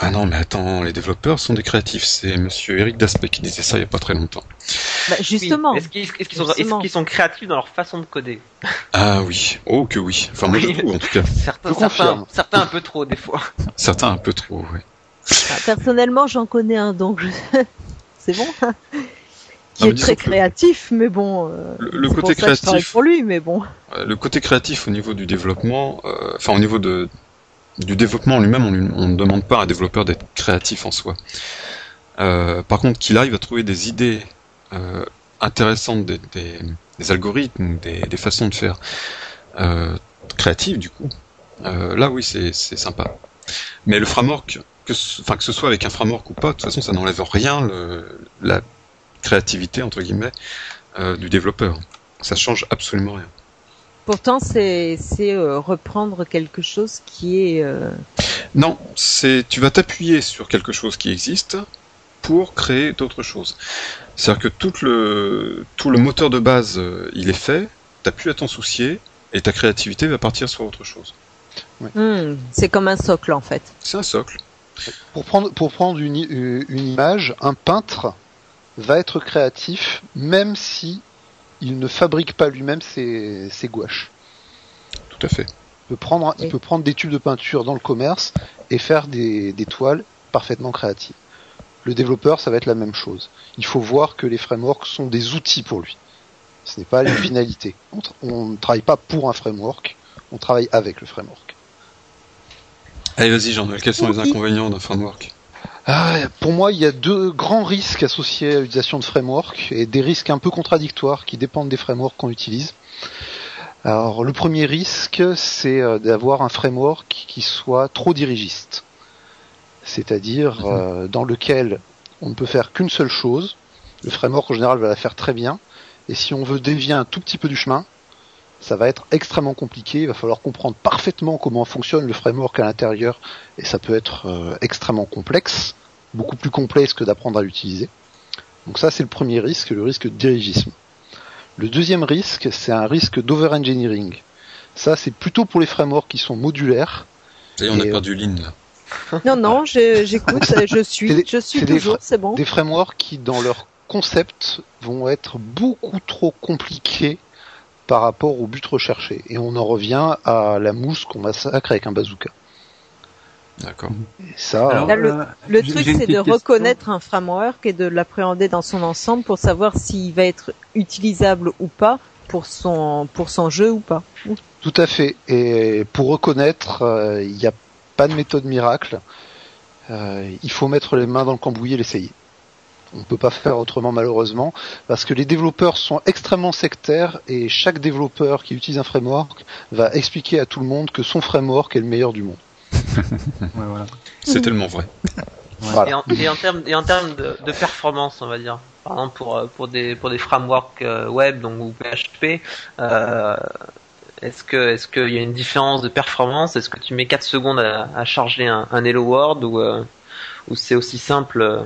Ah non, mais attends, les développeurs sont des créatifs. C'est monsieur Eric Daspet qui disait ça il y a pas très longtemps. bah, Justement. Oui. Est-ce qu'ils sont, créatifs dans leur façon de coder? Ah oui, oh que oui. Enfin moi je trouve en tout cas. Certains, un peu trop des fois. Certains un peu trop, oui. Ah, Personnellement, j'en connais un, donc je... c'est bon. Qui mais est très que- créatif, mais bon. euh, Le- côté pour ça que je travaille créatif- pour lui, mais bon. Euh, Le côté créatif au niveau du développement, euh, enfin au niveau de, du développement en lui-même, on ne demande pas à un développeur d'être créatif en soi. Euh, par contre, qu'il arrive à trouver des idées euh, intéressantes, des, algorithmes, des, façons de faire euh, créatives du coup, là oui c'est sympa. Mais le framework, que ce, que ce soit avec un framework ou pas, de toute façon ça n'enlève rien le, la créativité entre guillemets du développeur. Ça change absolument rien. Pourtant, c'est euh, reprendre quelque chose qui est. euh, Non, c'est tu vas t'appuyer sur quelque chose qui existe pour créer d'autres choses. C'est-à-dire que tout le tout le moteur de base, euh, il est fait, t'as plus à t'en soucier et ta créativité va partir sur autre chose. hmm, c'est comme un socle en fait. C'est un socle. Pour prendre, pour prendre une, une image, un peintre va être créatif même si il ne fabrique pas lui-même ses, ses gouaches. Tout à fait. Il peut, prendre, il Oui. peut prendre des tubes de peinture dans le commerce et faire des, des toiles parfaitement créatives. Le développeur, ça va être la même chose. Il faut voir que les frameworks sont des outils pour lui. Ce n'est pas une finalité. On, tra- on ne travaille pas pour un framework, On travaille avec le framework. Allez, vas-y, Jean-Noël, quels sont les inconvénients d'un framework? Ah, Pour moi, il y a deux grands risques associés à l'utilisation de framework et des risques un peu contradictoires qui dépendent des frameworks qu'on utilise. Alors, le premier risque, c'est euh, d'avoir un framework qui soit trop dirigiste, c'est-à-dire euh, dans lequel on ne peut faire qu'une seule chose. Le framework en général va la faire très bien, et si on veut dévier un tout petit peu du chemin, ça va être extrêmement compliqué. Il va falloir comprendre parfaitement comment fonctionne le framework à l'intérieur, et ça peut être euh, extrêmement complexe, beaucoup plus complexe que d'apprendre à l'utiliser. Donc ça, c'est le premier risque, le risque de dirigisme. Le deuxième risque, c'est un risque d'over-engineering. Ça, c'est plutôt pour les frameworks qui sont modulaires. Et on a perdu Lynn là. Non, non, j'écoute, je suis, je suis toujours, c'est bon. Des frameworks qui, dans leur concept, vont être beaucoup trop compliqués par rapport au but recherché. Et on en revient à la mousse qu'on massacre avec un bazooka. D'accord. Ça, le, euh, truc, c'est de reconnaître un framework et de l'appréhender dans son ensemble pour savoir s'il va être utilisable ou pas pour son pour son jeu ou pas. Tout à fait. Et pour reconnaître, euh, il n'y a pas de méthode miracle. Euh, il faut mettre les mains dans le cambouis et l'essayer. On ne peut pas faire autrement malheureusement, parce que les développeurs sont extrêmement sectaires et chaque développeur qui utilise un framework va expliquer à tout le monde que son framework est le meilleur du monde. C'est tellement vrai. Et, en, termes et en termes de, performance, on va dire, par exemple pour euh, pour des pour des frameworks euh, web donc ou PHP, euh, est-ce que est-ce qu'il y a une différence de performance? Est-ce que tu mets 4 secondes à, charger un, Hello World ou ou c'est aussi simple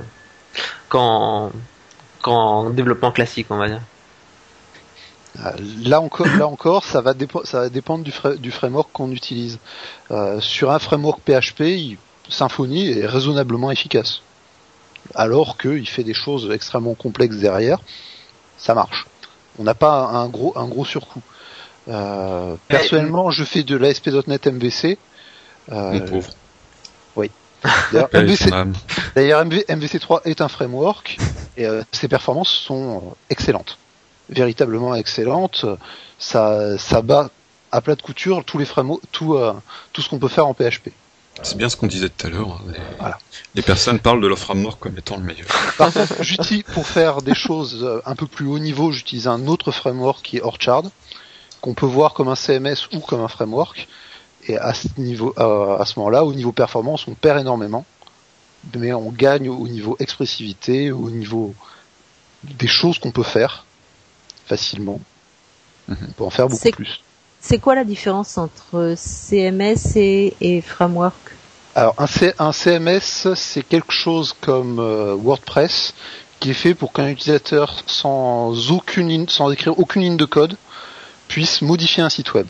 qu'en qu'en développement classique, on va dire? Là encore, là encore, ça va, ça va dépendre du, du framework qu'on utilise. Euh, sur un framework PHP, Symfony est raisonnablement efficace, alors qu'il fait des choses extrêmement complexes derrière. Ça marche. On n'a pas un gros, un gros surcoût. Euh, personnellement, je fais de l'ASP.NET MVC. Euh, oui. D'ailleurs, MVC, 3 est un framework et euh, ses performances sont excellentes, véritablement excellentes. Ça, ça bat à plat de couture tous les frameworks, tout, euh, tout ce qu'on peut faire en PHP. C'est bien ce qu'on disait tout à l'heure. Hein. Les, personnes parlent de leur framework comme étant le meilleur. Par contre, pour faire des choses euh, un peu plus haut niveau, j'utilise un autre framework qui est Orchard, qu'on peut voir comme un CMS ou comme un framework. Et à ce niveau, euh, à ce moment-là, au niveau performance, on perd énormément, mais on gagne au niveau expressivité, au niveau des choses qu'on peut faire facilement. On peut en faire beaucoup plus. C'est quoi la différence entre CMS et, framework? Alors un, un CMS, c'est quelque chose comme euh, WordPress qui est fait pour qu'un utilisateur sans aucune sans écrire aucune ligne de code puisse modifier un site web.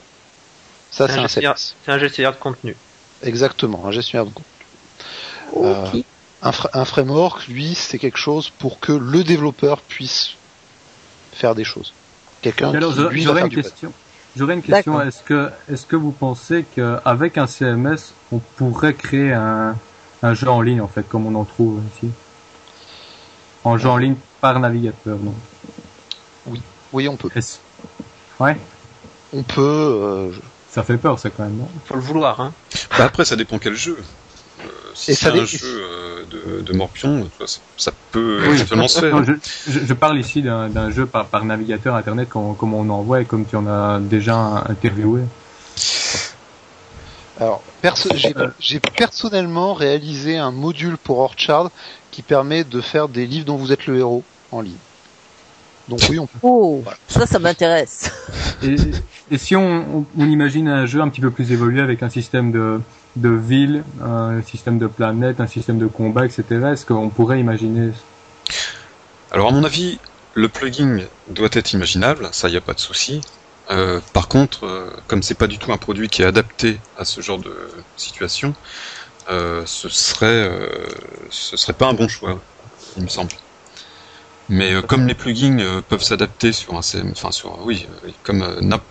Ça, c'est un, C'est un gestionnaire de contenu. Exactement, un gestionnaire de contenu. Euh, un, framework, lui, c'est quelque chose pour que le développeur puisse faire des choses. Quelqu'un qui lui une question. J'aurais une question. Est-ce que, est-ce que vous pensez qu'avec un CMS, on pourrait créer un, un jeu en ligne, en fait, comme on en trouve ici? En jeu en ligne par navigateur, non? Oui. Oui, on peut. Ouais. On peut, euh, ça fait peur, ça quand même. Non? Faut le vouloir. Hein. Bah après, ça dépend quel jeu. Euh, si c'est un jeu euh, de, de, Morpion, ça, peut éventuellement se faire. je, parle ici d'un jeu par, par, navigateur internet comme, comme, on en voit et comme tu en as déjà interviewé. Alors, j'ai personnellement réalisé un module pour Orchard qui permet de faire des livres dont vous êtes le héros en ligne. Donc oui, on peut. Oh, ça, ça m'intéresse. Et, et, si on, on, imagine un jeu un petit peu plus évolué avec un système de, de ville, un système de planète, un système de combat, etc., est-ce qu'on pourrait imaginer Alors à mon avis, le plugin doit être imaginable, ça y a pas de souci. Euh, par contre, euh, comme c'est pas du tout un produit qui est adapté à ce genre de situation, euh, ce serait, euh, serait pas un bon choix, il me semble. Mais comme les plugins peuvent s'adapter sur un CMS, enfin sur oui, comme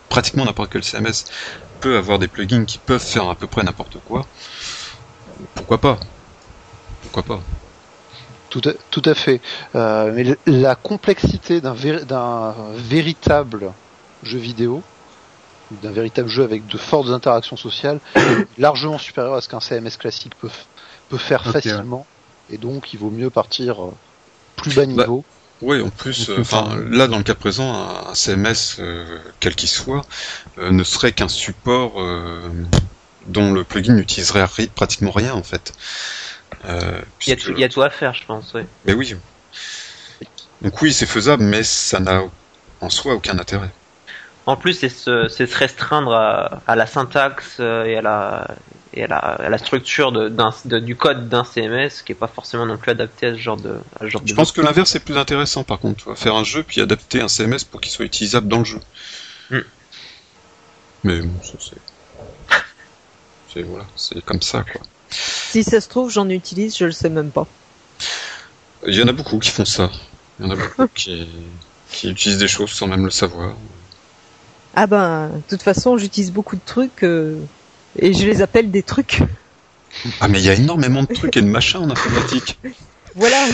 pratiquement n'importe quel CMS peut avoir des plugins qui peuvent faire à peu près n'importe quoi, pourquoi pas? Pourquoi pas? Tout à, tout à fait. mais la complexité d'un véritable jeu vidéo d'un véritable jeu avec de fortes interactions sociales, largement supérieur à ce qu'un CMS classique peut, peut faire facilement. Et donc, il vaut mieux partir plus bas bah, niveau. Oui, en plus, enfin, là, dans le cas présent, un, CMS, quel qu'il soit, ne serait qu'un support dont le plugin n'utiliserait pratiquement rien, en fait. il, y a tout, il y a tout à faire, je pense, oui. Mais oui, donc oui, c'est faisable, mais ça n'a en soi aucun intérêt. En plus, c'est se, restreindre à, la syntaxe euh, et à la, et à la, structure de, du code d'un CMS qui est pas forcément non plus adapté à ce genre de. genre Je pense que l'inverse est plus intéressant par contre. Faire un jeu puis adapter un CMS pour qu'il soit utilisable dans le jeu. Hmm. Mais bon, ça c'est. c'est voilà, c'est comme ça quoi. Si ça se trouve, j'en utilise, je le sais même pas. Il y en a beaucoup qui font ça. Il y en a beaucoup qui, utilisent des choses sans même le savoir. Ah ben, de toute façon, j'utilise beaucoup de trucs euh, et je les appelle des trucs. Ah mais il y a énormément de trucs et de machins en informatique. Voilà.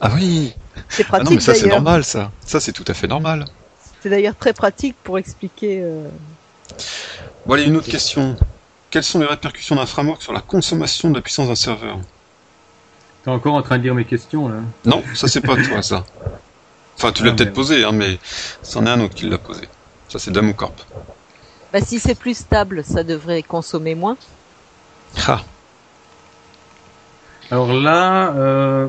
Ah oui. C'est pratique. Ah non mais ça c'est normal ça. Ça c'est tout à fait normal. C'est d'ailleurs très pratique pour expliquer. Euh... Bon allez une autre question. Quelles sont les répercussions d'un framework sur la consommation de la puissance d'un serveur? T'es encore en train de dire mes questions là Non, ça c'est pas toi ça. Enfin, tu l'as ah, peut-être posé, hein, mais c'en est un autre qui l'a posé. Ça c'est Damocorp. Bah si c'est plus stable, ça devrait consommer moins. Ah. Alors là, euh,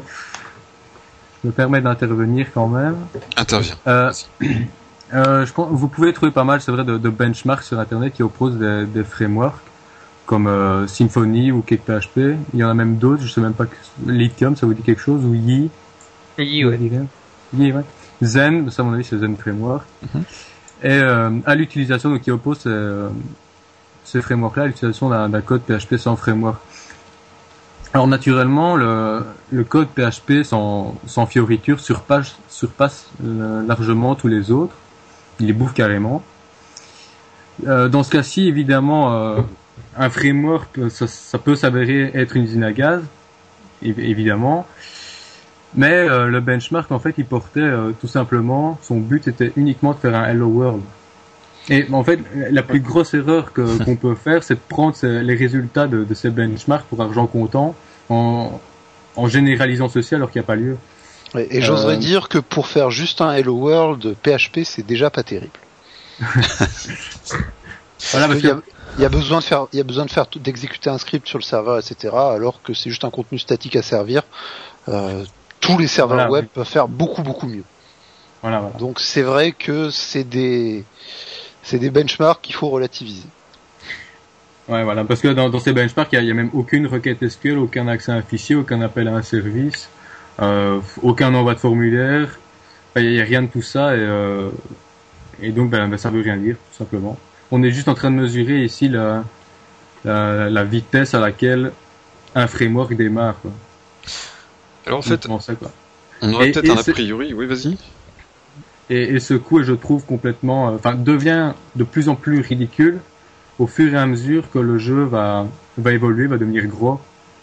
je me permets d'intervenir quand même. Interviens. Euh, euh, je, vous pouvez trouver pas mal, c'est vrai, de, de benchmarks sur Internet qui opposent des, des frameworks comme euh, Symfony ou PHP. Il y en a même d'autres, je sais même pas que Lithium, ça vous dit quelque chose ou Yi. Yi, ouais. Yi, ouais. Zen, ça à mon avis c'est Zen Framework. Mhm. Et euh, à l'utilisation, qui oppose euh, ces frameworks-là, à l'utilisation d'un code PHP sans framework. Alors naturellement, le, code PHP sans, sans fioriture surpasse, surpasse largement tous les autres. Il les bouffe carrément. dans ce cas-ci, évidemment, un framework, ça, peut s'avérer être une usine à gaz, évidemment. Mais euh, le benchmark, en fait, il portait euh, tout simplement, son but était uniquement de faire un Hello World. Et en fait, la plus grosse erreur qu'on peut faire, c'est de prendre les résultats de, ces benchmarks pour argent comptant en, généralisant ceci alors qu'il n'y a pas lieu. Et, j'oserais euh, dire que pour faire juste un Hello World, PHP, c'est déjà pas terrible. voilà, parce que il y a besoin de faire, il y a besoin de faire d'exécuter un script sur le serveur, etc. Alors que c'est juste un contenu statique à servir. Euh, tous les serveurs web peuvent faire beaucoup beaucoup mieux. Voilà, voilà. Donc c'est vrai que c'est des, c'est des benchmarks qu'il faut relativiser. Ouais, voilà, parce que dans, ces benchmarks, il n'y a, même aucune requête SQL, aucun accès à un fichier, aucun appel à un service, euh, aucun envoi de formulaire. Il n'y a, rien de tout ça et, euh, et donc ben, ben, ça veut rien dire, tout simplement on est juste en train de mesurer ici la, la, vitesse à laquelle un framework démarre. Alors en fait, on aurait peut-être un a priori, oui vas-y. Et, ce coup, je trouve complètement, euh, enfin, devient de plus en plus ridicule au fur et à mesure que le jeu va, va évoluer, va devenir gros,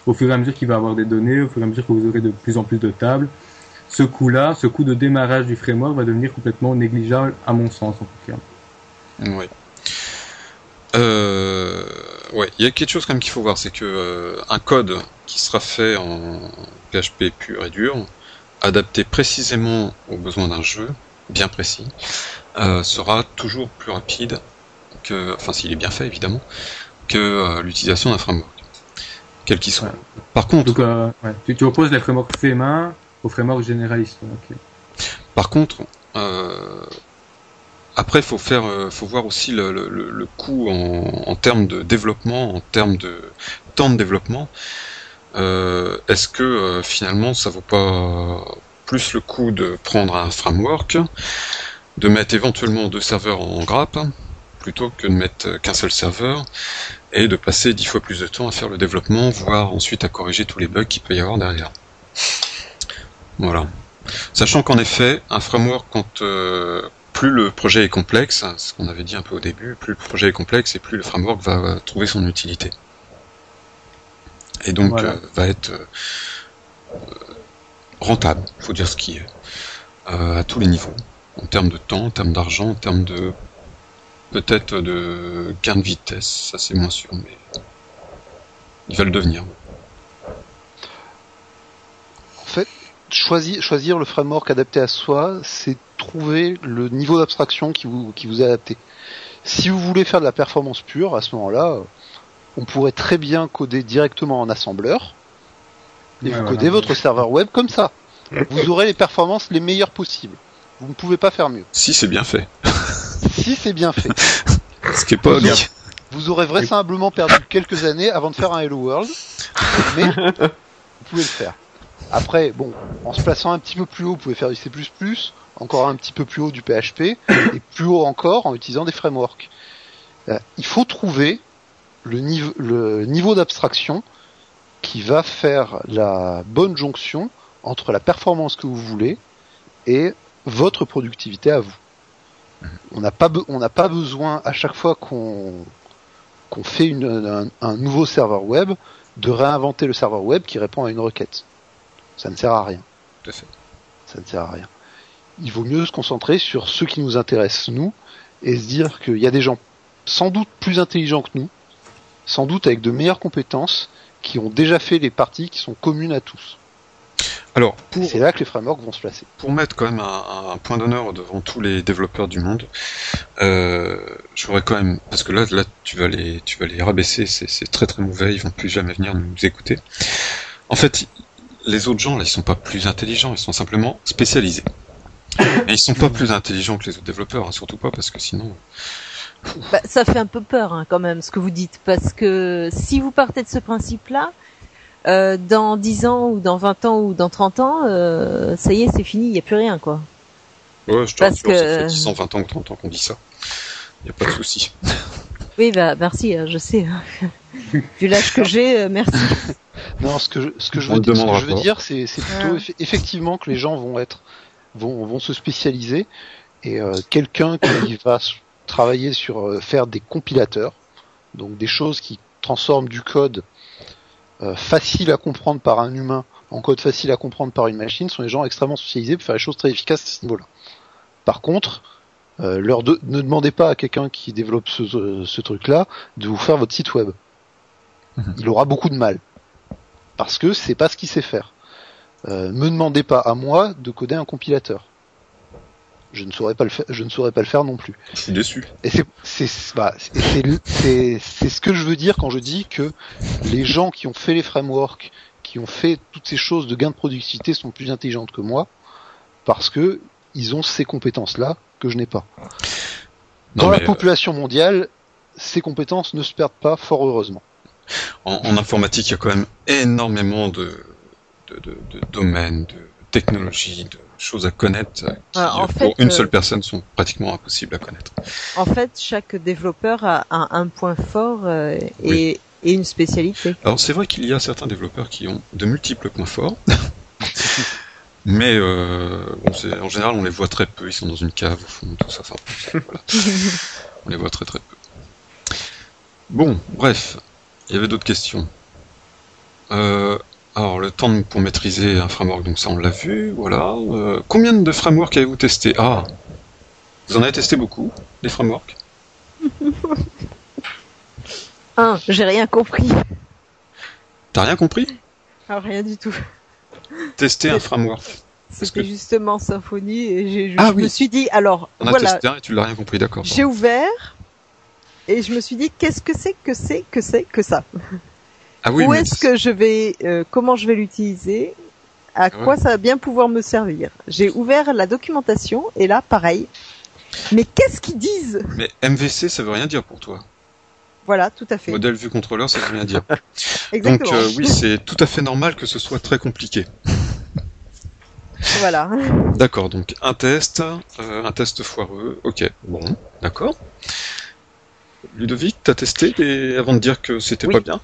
au fur et à mesure qu'il va avoir des données, au fur et à mesure que vous aurez de plus en plus de tables. Ce coup-là, ce coup de démarrage du framework va devenir complètement négligeable, à mon sens en tout cas. Oui. Euh, ouais, il y a quelque chose quand même qu'il faut voir, c'est que euh, un code qui sera fait en PHP pur et dur, adapté précisément aux besoins d'un jeu, bien précis, euh, sera toujours plus rapide que, enfin s'il est bien fait évidemment, que euh, l'utilisation d'un framework, quel qu'il soit. Par contre, Donc, ouais. tu, tu, opposes les frameworks faits main aux frameworks généralistes. Par contre, après, faut faire, euh, faut voir aussi le, le, le coût en, en, termes de développement, en termes de temps de développement. Euh, Est-ce que euh, finalement, ça vaut pas plus le coût de prendre un framework, de mettre éventuellement deux serveurs en grappe, plutôt que de mettre qu'un seul serveur, et de passer dix fois plus de temps à faire le développement, voire ensuite à corriger tous les bugs qu'il peut y avoir derrière. Voilà. Sachant qu'en effet, un framework, quand, euh, plus le projet est complexe, ce qu'on avait dit un peu au début, plus le projet est complexe et plus le framework va trouver son utilité. Et donc euh, va être euh, rentable, il faut dire ce qui est, euh, à tous les niveaux, en termes de temps, en termes d'argent, en termes de peut-être de gain de vitesse, ça c'est moins sûr, mais il va le devenir. En fait, choisir, choisir le framework adapté à soi, c'est trouver le niveau d'abstraction qui vous, qui vous est adapté. Si vous voulez faire de la performance pure, à ce moment-là, on pourrait très bien coder directement en assembleur et Ouais, vous voilà. codez votre serveur web comme ça. Vous aurez les performances les meilleures possibles. Vous ne pouvez pas faire mieux. Si c'est bien fait. Si c'est bien fait. Ce qui est pas Vous, vous aurez vraisemblablement perdu quelques années avant de faire un Hello World, mais vous pouvez le faire. Après, bon, en se plaçant un petit peu plus haut, vous pouvez faire du C++, encore un petit peu plus haut du PHP, et plus haut encore en utilisant des frameworks. Euh, il faut trouver le niveau, le niveau d'abstraction qui va faire la bonne jonction entre la performance que vous voulez et votre productivité à vous. On n'a pas, be- on n'a pas besoin à chaque fois qu'on qu'on fait une, un, un nouveau serveur web de réinventer le serveur web qui répond à une requête. Ça ne sert à rien. Tout à fait. Ça ne sert à rien. Il vaut mieux se concentrer sur ce qui nous intéresse nous et se dire qu'il y a des gens sans doute plus intelligents que nous, sans doute avec de meilleures compétences, qui ont déjà fait les parties qui sont communes à tous. Alors, c'est là que les frameworks vont se placer. pour mettre quand même un, un point d'honneur devant tous les développeurs du monde, euh, je voudrais quand même, parce que là, là, tu vas les, tu vas les rabaisser, c'est, c'est très très mauvais, ils vont plus jamais venir nous écouter. En fait, les autres gens là, ils sont pas plus intelligents, ils sont simplement spécialisés. Et ils sont pas plus intelligents que les autres développeurs, hein, surtout pas parce que sinon, Bah, ça fait un peu peur hein, quand même ce que vous dites, parce que si vous partez de ce principe-là, euh, dans 10 ans ou dans 20 ans ou dans 30 ans, euh, ça y est, c'est fini, il n'y a plus rien quoi. ouais, je te Parce rassure, ça que- fait 10 ans, 20 ans, 30 ans qu'on dit ça. Y a pas de souci. Oui, bah merci, hein, je sais. Vu l'âge que j'ai, euh, merci. Non, ce que je, ce que je veux, dire, ce que demandera je veux pas. dire, c'est, c'est plutôt eff- effectivement que les gens vont être, vont, vont se spécialiser et euh, quelqu'un qui va travailler sur euh, faire des compilateurs, donc des choses qui transforment du code euh, facile à comprendre par un humain en code facile à comprendre par une machine, sont des gens extrêmement spécialisés pour faire des choses très efficaces à ce niveau-là. Par contre, euh, leur de- ne demandez pas à quelqu'un qui développe ce, ce- ce truc-là de vous faire votre site web. Mhm. Il aura beaucoup de mal parce que c'est pas ce qu'il sait faire. Euh, me demandez pas à moi de coder un compilateur. Je ne saurais pas le faire, je ne saurais pas le faire non plus. Je suis déçu. Et c'est c'est bah, c'est- c'est c'est c'est ce que je veux dire quand je dis que les gens qui ont fait les frameworks, qui ont fait toutes ces choses de gain de productivité sont plus intelligentes que moi parce que ils ont ces compétences là que je n'ai pas. Dans Non, la euh, population mondiale, ces compétences ne se perdent pas fort heureusement. En, en informatique, il y a quand même énormément de, de, de, de domaines, de technologies, de choses à connaître euh, qui, en pour fait, une euh, seule personne, sont pratiquement impossibles à connaître. En fait, chaque développeur a, un point fort euh, et, et une spécialité. Alors c'est vrai qu'il y a certains développeurs qui ont de multiples points forts, mais bon, en général on les voit très peu, ils sont dans une cave au fond, tout ça, enfin, voilà. on les voit très très peu. Bon, bref, il y avait d'autres questions. Euh, alors le temps pour maîtriser un framework, donc ça on l'a vu, voilà. Euh, combien de frameworks avez-vous testé? Ah, vous en avez testé beaucoup, des frameworks? Un, j'ai rien compris. T'as rien compris? Ah, rien du tout. Tester un framework. C'était que- justement Symfony et Ah je oui. me suis dit, alors On a testé un et tu l'as rien compris, d'accord. j'ai ouvert et je me suis dit, qu'est-ce que c'est que c'est que c'est que ça? Ah oui, Où est-ce que je vais, euh, comment je vais l'utiliser? À Ouais. quoi ça va bien pouvoir me servir? J'ai ouvert la documentation et là, pareil. Mais qu'est-ce qu'ils disent? Mais MVC, ça veut rien dire pour toi. Voilà, tout à fait. Modèle vue contrôleur, ça veut rien dire. Donc Exactement. euh, oui, c'est tout à fait normal que ce soit très compliqué. Voilà. D'accord, donc un test, euh, un test foireux, ok, bon, d'accord. Ludovic, t'as testé des- avant de dire que c'était Oui. pas bien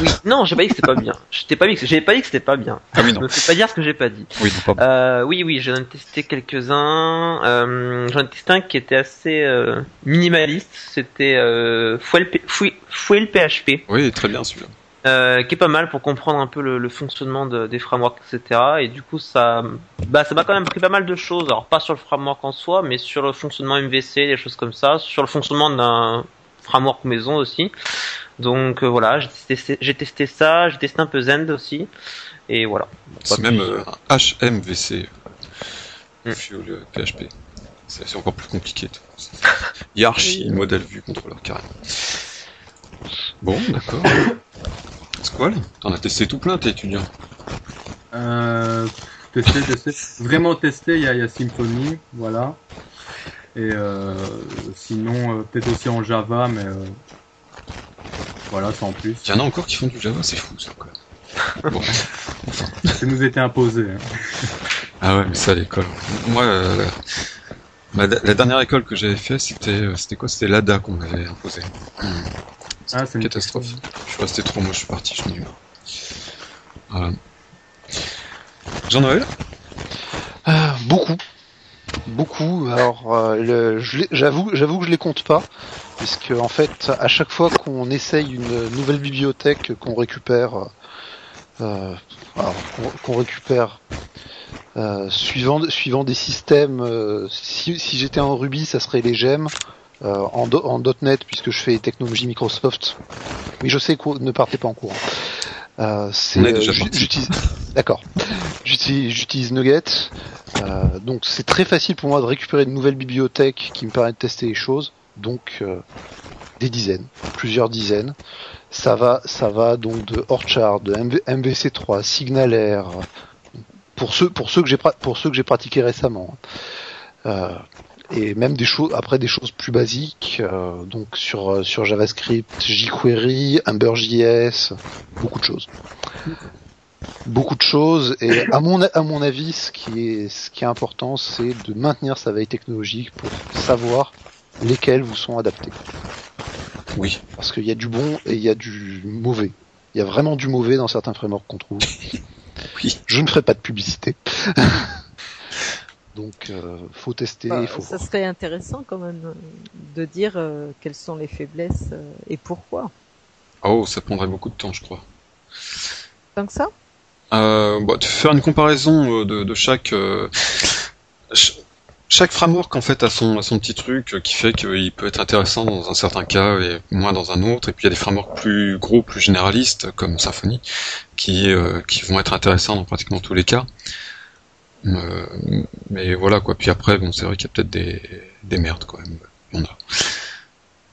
Oui, non, j'ai pas dit que c'était pas bien. J'étais pas dit que j'ai pas dit que c'était pas bien. Ah oui, Je non. me fais pas dire ce que j'ai pas dit. Oui, non, pardon. Euh, oui, oui, j'en ai testé quelques-uns. Euh, j'en ai testé un qui était assez euh, minimaliste. C'était euh, Fuel, Fui- Fuel PHP. Oui, très bien celui-là. euh, qui est pas mal pour comprendre un peu le, le fonctionnement de, des frameworks, etc. Et du coup, ça, bah, ça m'a quand même pris pas mal de choses. Alors pas sur le framework en soi, mais sur le fonctionnement MVC, des choses comme ça, sur le fonctionnement d'un framework maison aussi. Donc euh, voilà, j'ai testé, j'ai testé ça, j'ai testé un peu Zend aussi, et voilà. C'est même euh, un HMVC, Mm. Fuel euh, PHP. C'est c'est encore plus compliqué. archi modèle vue contrôleur carrément. Bon, d'accord. Squall, t'en as testé tout plein, t'es étudiant. Euh, tester, tester. Vraiment tester, il y y a Symfony, voilà. Et euh, sinon, euh, peut-être aussi en Java, mais euh, voilà, sans plus. Il y en a encore qui font du Java, c'est fou ça même. Bon, Ça nous était imposé. hein. Ah ouais, mais ça, l'école. Moi, euh, la, ma- la dernière école que j'avais fait, c'était, euh, c'était quoi? C'était l'ADA qu'on m'avait imposé. Ah, c'est une Catastrophe. Je suis resté trop moche, je suis parti, je suis nul. Voilà. Jean-Noël? Ah, beaucoup. Beaucoup. Alors, euh, j'avoue, que je les compte pas, puisque en fait, à chaque fois qu'on essaye une nouvelle bibliothèque qu'on récupère, euh, alors, qu'on récupère euh, suivant des systèmes. euh, si j'étais en Ruby, ça serait les gemmes. Euh, en, en .NET, puisque je fais technologie Microsoft. Oui, je sais, cou- ne partez pas en courant. Euh, c'est, euh, j'utilise, d'accord. J'utilise, Nugget. Euh, donc c'est très facile pour moi de récupérer une nouvelle bibliothèque qui me permet de tester les choses. Donc euh, des dizaines, plusieurs dizaines. Ça va, ça va donc de Orchard, de MV, MVC3, Signalair. Pour ceux, pour ceux que j'ai, pour ceux que j'ai pratiqué récemment. Euh, et même des choses, après des choses plus basiques, euh, donc sur euh, sur JavaScript, jQuery, Ember.js, beaucoup de choses. Beaucoup de choses et à mon à mon avis ce qui est ce qui est important c'est de maintenir sa veille technologique pour savoir lesquels vous sont adaptés Oui. parce qu'il y a du bon et il y a du mauvais. Il y a vraiment du mauvais dans certains frameworks qu'on trouve. Oui. je ne ferai pas de publicité donc euh, faut tester Bah, faut ça voir. serait intéressant quand même euh, de dire euh, quelles sont les faiblesses euh, et pourquoi. Oh, ça prendrait beaucoup de temps, je crois. Tant que ça? Euh, bah, faire une comparaison euh, de, de chaque euh, ch- chaque framework en fait a son a son petit truc qui fait qu'il peut être intéressant dans un certain cas et moins dans un autre. Et puis il y a des frameworks plus gros, plus généralistes comme Symfony qui euh, qui vont être intéressants dans pratiquement tous les cas. Euh, mais voilà quoi. Puis après bon c'est vrai qu'il y a peut-être des des merdes quand même. A.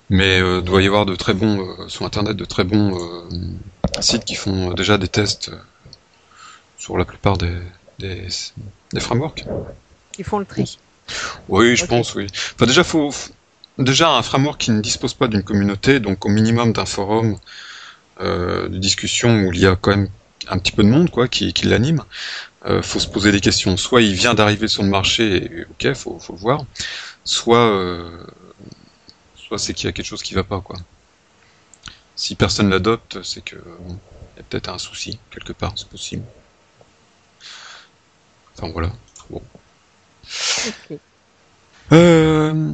Mais euh, doit y avoir de très bons euh, sur internet de très bons euh, sites qui font déjà des tests euh, sur la plupart des, des, des frameworks. Ils font le tri. Oui, je pense, oui. Enfin, déjà, faut, faut- déjà un framework qui ne dispose pas d'une communauté, donc au minimum d'un forum euh, de discussion où il y a quand même un petit peu de monde, quoi, qui, qui l'anime. Euh, faut se poser des questions. Soit il vient d'arriver sur le marché, et, ok, faut, faut le voir. Soit, euh, soit c'est qu'il y a quelque chose qui va pas, quoi. Si personne l'adopte, c'est que bon, il y a peut-être un souci quelque part, c'est possible. Enfin voilà. Ok. Euh...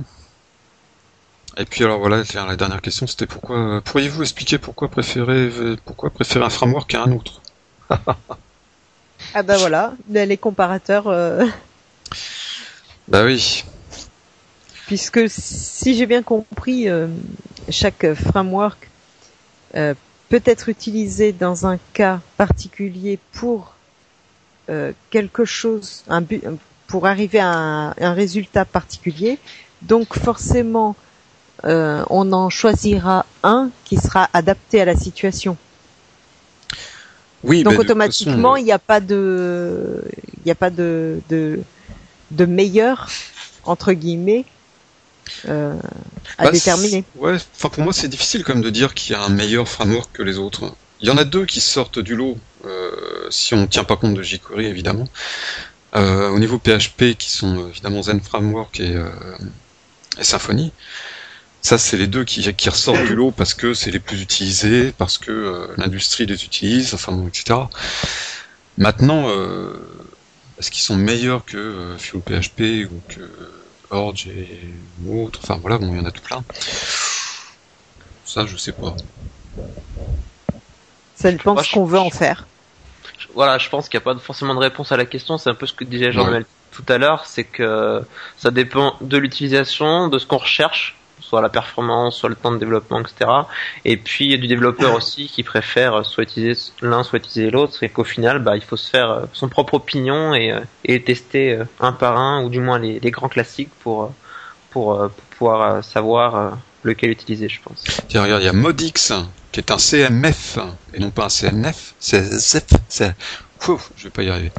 Et puis alors voilà, la dernière question, c'était pourquoi pourriez-vous expliquer pourquoi préférer pourquoi préférer un framework à un autre? Ah bah voilà, les comparateurs, euh, Bah oui. puisque si j'ai bien compris, euh, chaque framework euh, peut être utilisé dans un cas particulier pour quelque chose, un but, pour arriver à un, un résultat particulier. Donc forcément, on en choisira un qui sera adapté à la situation. Oui, Donc bah, toute automatiquement, façon, il n'y a pas de, il n'y a pas de, de, de meilleur entre guillemets euh, à bah, déterminer. Ouais, enfin pour moi c'est difficile quand même de dire qu'il y a un meilleur framework que les autres. Il y en a deux qui sortent du lot, euh, si on ne tient pas compte de jQuery évidemment. Euh, au niveau PHP, qui sont euh, évidemment Zen Framework et, euh, et Symfony. Ça, c'est les deux qui, qui ressortent du lot parce que c'est les plus utilisés, parce que euh, l'industrie les utilise, enfin bon, etc. Maintenant, euh, est-ce qu'ils sont meilleurs que euh, Fuel PHP ou que Orge et autres? Enfin voilà, bon, il y en a tout plein. Ça, je sais pas. Ça dépend de ce qu'on veut en faire. Voilà, je pense qu'il n'y a pas forcément de réponse à la question. C'est un peu ce que disait Jean-Noël tout à l'heure, c'est que ça dépend de l'utilisation, de ce qu'on recherche, soit la performance, soit le temps de développement, etc. Et puis du développeur aussi qui préfère soit utiliser l'un, soit utiliser l'autre, et qu'au final, bah, il faut se faire euh, son propre opinion et, euh, et tester euh, un par un, ou du moins les, les grands classiques pour, euh, pour, euh, pour pouvoir euh, savoir euh, lequel utiliser, je pense. Tiens, regarde, il y a Modix, qui est un CMF, et non pas un CNF. C'est ZF, c'est... Je vais pas y arriver.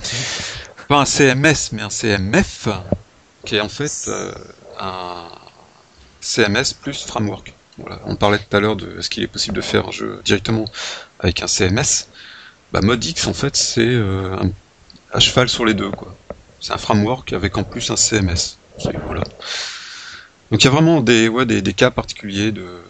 Pas un CMS, mais un CMF, qui est en fait euh, un CMS plus framework. On parlait tout à l'heure de ce qu'il est possible de faire un jeu directement avec un CMS. Bah, Modix, en fait, c'est euh, un, cheval sur les deux. C'est un framework avec en plus un CMS. Donc il y a vraiment des, cas particuliers de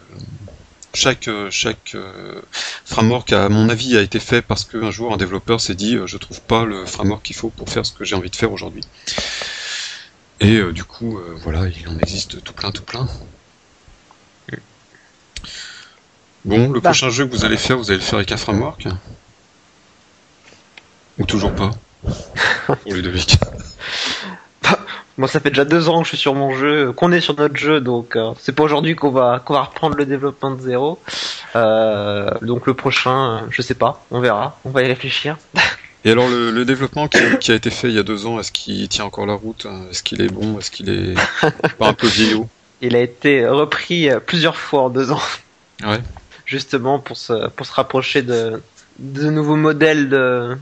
chaque euh, euh, framework à mon avis a été fait parce qu'un jour un développeur s'est dit euh, je trouve pas le framework qu'il faut pour faire ce que j'ai envie de faire aujourd'hui. Et euh, du coup euh, voilà il en existe tout plein tout plein. Bon le Bah. prochain jeu que vous allez faire vous allez le faire avec un framework ou toujours pas pour Ludovic? Moi, ça fait déjà deux ans que je suis sur mon jeu, qu'on est sur notre jeu, donc euh, c'est pas aujourd'hui qu'on va qu'on va reprendre le développement de zéro. Donc le prochain, je sais pas, on verra, on va y réfléchir. Et alors le, le développement qui, qui a été fait il y a deux ans, est-ce qu'il tient encore la route hein? Est-ce qu'il est bon? Est-ce qu'il est pas un peu vieillot? Il a été repris euh, plusieurs fois en deux ans, Ouais. justement pour se pour se rapprocher de de nouveaux modèles de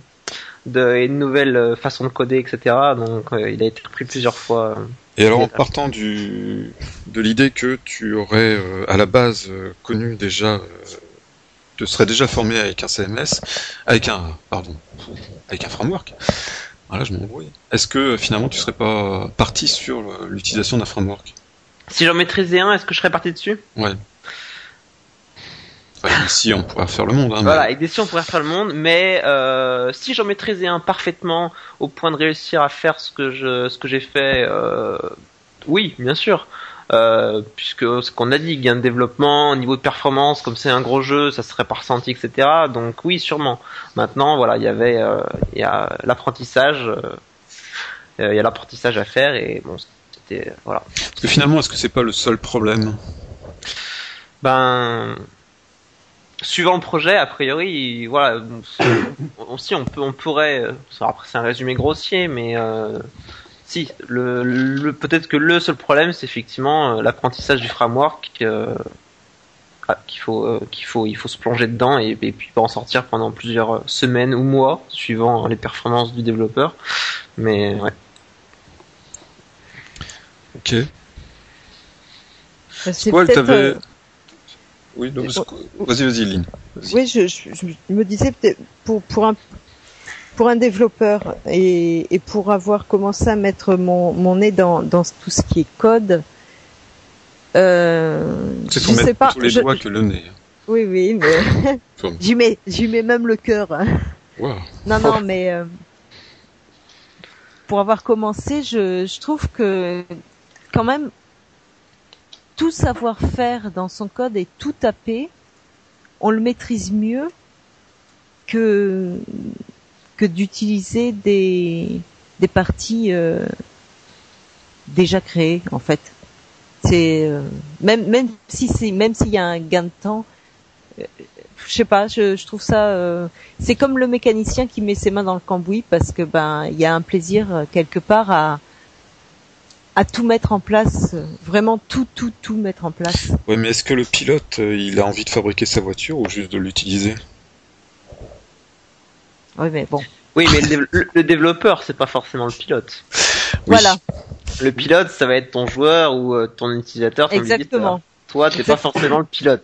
de et de nouvelles euh, façons de coder, etc. Donc euh, il a été repris plusieurs fois. Et alors en partant du de l'idée que tu aurais euh, à la base euh, connu déjà, te serais déjà formé avec un CMS, avec un pardon, avec un framework. Voilà, je m'embrouille. Est-ce que finalement tu serais pas parti sur l'utilisation d'un framework? Si j'en maîtrisais un, est-ce que je serais parti dessus? Ouais. Enfin, ici on pourrait faire le monde. Hein, mais- Voilà, avec des si on pourrait faire le monde, mais euh, si j'en maîtrisais un parfaitement au point de réussir à faire ce que je ce que j'ai fait, euh, oui, bien sûr. Euh, puisque ce qu'on a dit, gain de développement, au niveau de performance, comme c'est un gros jeu, ça serait pas ressenti, etc. Donc oui, sûrement. Maintenant, voilà, il y avait, euh, il y a l'apprentissage, euh, il y a l'apprentissage à faire et bon, c'était voilà. Parce que finalement, est-ce que c'est pas le seul problème? Ben, suivant le projet, a priori, voilà, aussi on peut, on pourrait, après c'est un résumé grossier, mais si, le, le peut-être que le seul problème, c'est effectivement euh, l'apprentissage du framework. euh, ah, qu'il faut, euh, qu'il faut, il faut se plonger dedans et, et puis pas en sortir pendant plusieurs semaines ou mois, suivant les performances du développeur. Mais ouais. Ok. C'est Squall, t'avais- euh, Oui, c'est- vas-y, vas-y, Lynn. Vas-y. Oui, je, je, je me disais peut-être pour pour un pour un développeur et, et pour avoir commencé à mettre mon, mon nez dans, dans tout ce qui est code, euh, C'est je sais pas. tous les je- doigts que le nez. Oui, oui, mais j'y mets j'y mets même le cœur. hein. Wow. Non, non, mais euh, pour avoir commencé, je, je trouve que quand même tout savoir-faire dans son code et tout taper, on le maîtrise mieux que que d'utiliser des des parties euh, déjà créées en fait. C'est euh, même même si c'est même s'il y a un gain de temps, euh, je sais pas, je, je trouve ça euh, c'est comme le mécanicien qui met ses mains dans le cambouis parce que ben il y a un plaisir quelque part à à tout mettre en place, vraiment tout tout tout mettre en place. Ouais, mais est-ce que le pilote, il a envie de fabriquer sa voiture ou juste de l'utiliser? Oui mais bon, Oui, mais le, dév- le- le développeur, c'est pas forcément le pilote. Oui. voilà, Le pilote, ça va être ton joueur ou euh, ton utilisateur. ton exactement. visiteur. Toi, t'es pas forcément le pilote.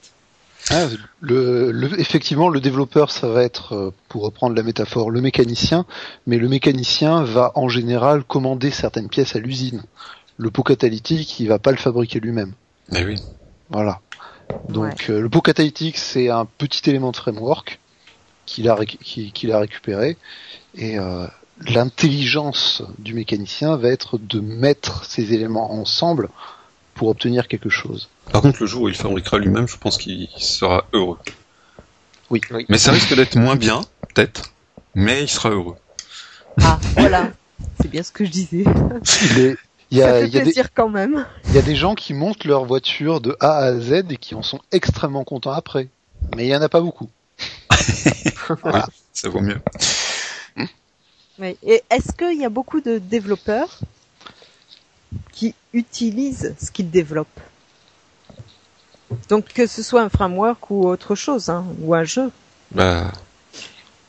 Ah, le, le- effectivement, le développeur, ça va être, euh, pour reprendre la métaphore, le mécanicien, mais le mécanicien va en général commander certaines pièces à l'usine. Le pot catalytique, il va pas le fabriquer lui-même. Mais oui. Voilà. Donc euh, le pot catalytique, c'est un petit élément de framework qu'il a, récupéré, et euh, l'intelligence du mécanicien va être de mettre ces éléments ensemble pour obtenir quelque chose. Par contre, le jour où il fabriquera lui-même, je pense qu'il sera heureux. Oui. Mais ça risque d'être moins bien, peut-être, mais il sera heureux. Ah, voilà. C'est bien ce que je disais. Il est- il y Ça a, fait il y a des, plaisir quand même. il y a des gens qui montent leur voiture de A à Z et qui en sont extrêmement contents après. Mais il y en a pas beaucoup. Ça vaut mieux. Oui. Et est-ce qu'il y a beaucoup de développeurs qui utilisent ce qu'ils développent? Donc que ce soit un framework ou autre chose, hein, ou un jeu. Bah,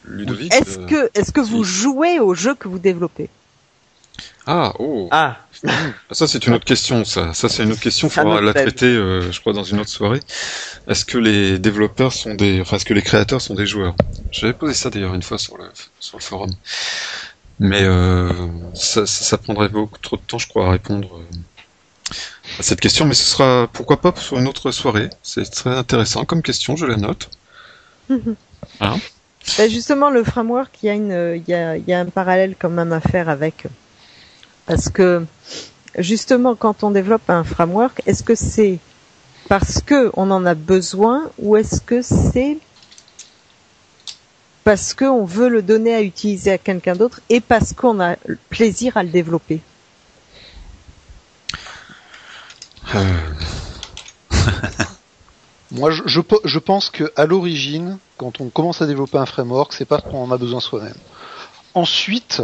Ludovic. Est-ce euh, que est-ce que vous jouez au jeu que vous développez? Ah, oh. Ah, Ça, c'est une autre question, ça. Ça, c'est une autre question. Il faudra la traiter, euh, je crois, dans une autre soirée. Est-ce que les développeurs sont des, enfin, est-ce que les créateurs sont des joueurs? J'avais posé ça d'ailleurs une fois sur le, sur le forum. Mais euh, ça, ça, ça prendrait beaucoup trop de temps, je crois, à répondre euh, à cette question. Mais ce sera, pourquoi pas, sur une autre soirée. C'est très intéressant comme question, je la note. Ben justement, le framework, il y a une, il y a, il y a un parallèle quand même à faire avec, parce que justement, quand on développe un framework, est-ce que c'est parce que on en a besoin ou est-ce que c'est parce qu'on veut le donner à utiliser à quelqu'un d'autre et parce qu'on a plaisir à le développer? Euh, Moi, je pense que à l'origine, quand on commence à développer un framework, c'est parce qu'on en a besoin soi-même. Ensuite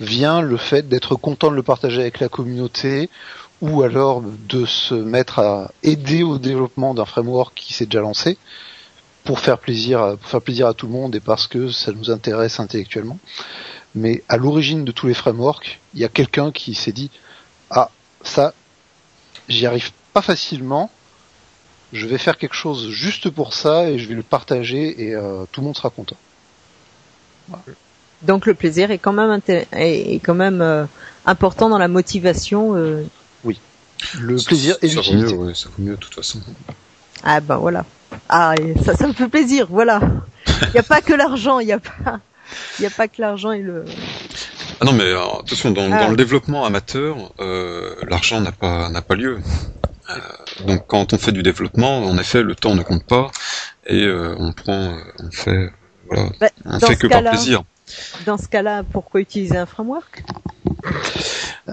vient le fait d'être content de le partager avec la communauté, ou alors de se mettre à aider au développement d'un framework qui s'est déjà lancé, pour faire plaisir, à- pour faire plaisir à tout le monde et parce que ça nous intéresse intellectuellement. Mais à l'origine de tous les frameworks, il y a quelqu'un qui s'est dit ah ça, j'y arrive pas facilement je vais faire quelque chose juste pour ça et je vais le partager et euh, tout le monde sera content. Donc le plaisir est quand même inté- est, est quand même euh, important dans la motivation. euh. Le plaisir et ça vaut l'utilité. mieux, ouais, ça vaut mieux de toute façon. Ah ben voilà. Ah ça, ça me fait plaisir. Voilà. Il n'y a pas que l'argent. Il n'y a pas. Il n'y a pas que l'argent et le. Ah non, mais euh, attention, dans, Ah. dans le développement amateur, euh, l'argent n'a pas n'a pas lieu. Euh, donc quand on fait du développement, en effet, le temps ne compte pas et euh, on prend, on fait, voilà, Bah, on fait que par plaisir. Dans ce cas-là, pourquoi utiliser un framework?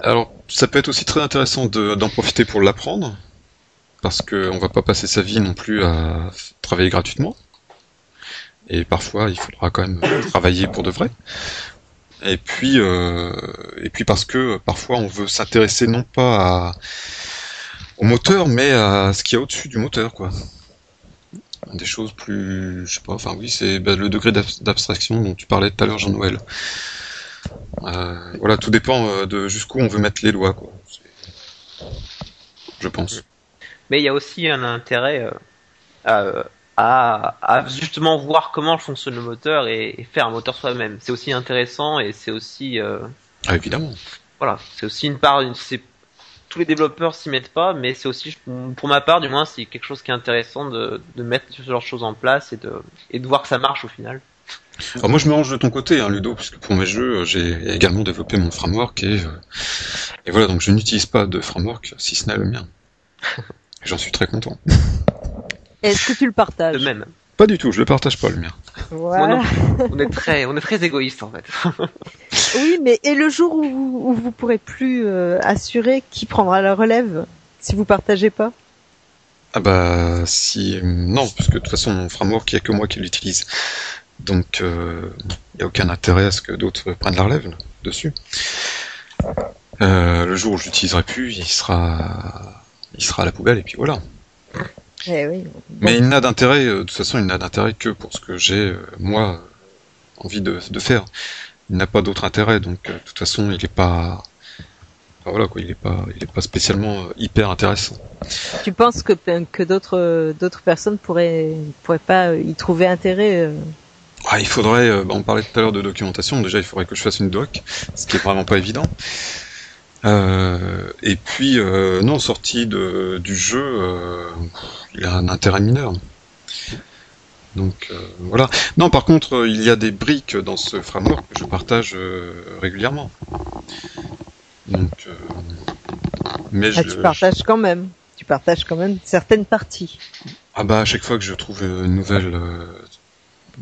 Alors, ça peut être aussi très intéressant de- d'en profiter pour l'apprendre, parce que on va pas passer sa vie non plus à travailler gratuitement. Et parfois, il faudra quand même travailler pour de vrai. Et puis, euh, parce que parfois, on veut s'intéresser non pas au moteur, mais à ce qu'il y a au-dessus du moteur, quoi. Des choses plus, je sais pas. Enfin, oui, c'est bah, le degré d'ab- d'abstraction dont tu parlais tout à l'heure, Jean-Noël. Euh, voilà, tout dépend euh, de jusqu'où on veut mettre les doigts, quoi. Je pense. mais il y a aussi un intérêt euh, à, à, à justement voir comment fonctionne le moteur et, et faire un moteur soi-même. C'est aussi intéressant et c'est aussi euh, Ah, évidemment. voilà, c'est aussi une part. C'est tous les développeurs s'y mettent pas, mais c'est aussi, pour ma part, du moins, c'est quelque chose qui est intéressant de, de mettre ce genre de choses en place et de, et de voir que ça marche au final. Alors moi, je me range de ton côté, hein, Ludo, puisque pour mes jeux, euh, j'ai également développé mon framework et, euh, et voilà, donc je n'utilise pas de framework si ce n'est le mien. Et J'en suis très content. Est-ce que tu le De partages même. Pas du tout, je le partage pas le mien. Voilà. Moi non plus. On est très, on est très égoïste en fait. Oui, mais et le jour où vous, où vous pourrez plus euh, assurer qui prendra la relève si vous partagez pas? Ah bah si non, parce que de toute façon mon framework il y a que moi qui l'utilise. Donc il n'y a aucun intérêt à ce que d'autres prennent la relève là, dessus. Euh, le jour où je l'utiliserai plus, il sera il sera à la poubelle et puis voilà. Eh oui. Mais il n'a d'intérêt, euh, de toute façon, il n'a d'intérêt que pour ce que j'ai, euh, moi, envie de, de faire. Il n'a pas d'autre intérêt, donc euh, de toute façon, il n'est pas... enfin, voilà quoi, il n'est pas, il est pas spécialement hyper intéressant. Tu penses que que d'autres d'autres personnes pourraient pourraient pas y trouver intérêt Ah, il faudrait, bah, on parlait tout à l'heure de documentation, déjà il faudrait que je fasse une doc, ce qui est vraiment pas évident. Euh, et puis, euh, non, sorti de, du jeu, euh, il a un intérêt mineur. Donc euh, voilà. Non, par contre, euh, il y a des briques dans ce framework que je partage euh, régulièrement. Donc, euh, mais ah, je, Tu partages quand même. Tu partages quand même certaines parties. ah bah à chaque fois que je trouve une nouvelle euh,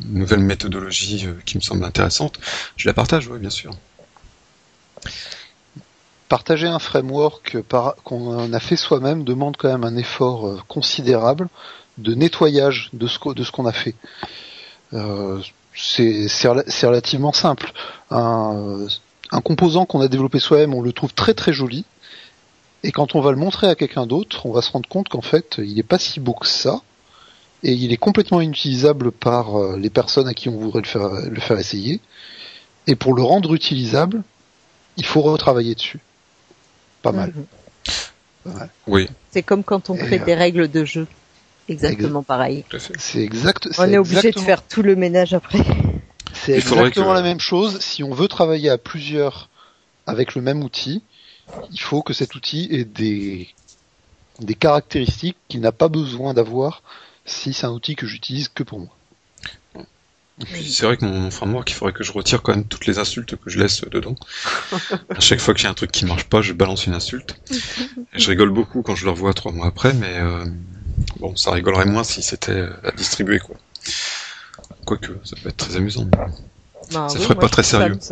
nouvelle méthodologie qui me semble intéressante, je la partage, oui, bien sûr. Partager un framework qu'on a fait soi-même demande quand même un effort considérable de nettoyage de ce, qu'on a fait. c'est relativement simple. Un, un composant qu'on a développé soi-même, on le trouve très très joli. Et quand on va le montrer à quelqu'un d'autre, on va se rendre compte qu'en fait, il n'est pas si beau que ça. Et il est complètement inutilisable par euh, les personnes à qui on voudrait le faire, le faire essayer. Et pour le rendre utilisable, il faut retravailler dessus. Pas mal. Mhm. Oui. C'est comme quand on crée des euh, règles de jeu. Exactement pareil. C'est exact. On est, obligé de faire tout le ménage après. C'est exactement la même chose. Si on veut travailler à plusieurs avec le même outil, il faut que cet outil ait des, des caractéristiques qu'il n'a pas besoin d'avoir si c'est un outil que j'utilise que pour moi. C'est vrai que mon framework, il faudrait que je retire quand même toutes les insultes que je laisse dedans. à chaque fois que j'ai un truc qui marche pas, je balance une insulte. je rigole beaucoup quand je le revois trois mois après, mais euh, bon, ça rigolerait moins si c'était à distribuer, quoi. Quoique, ça peut être très amusant. Bah ça ferait pas très sérieux.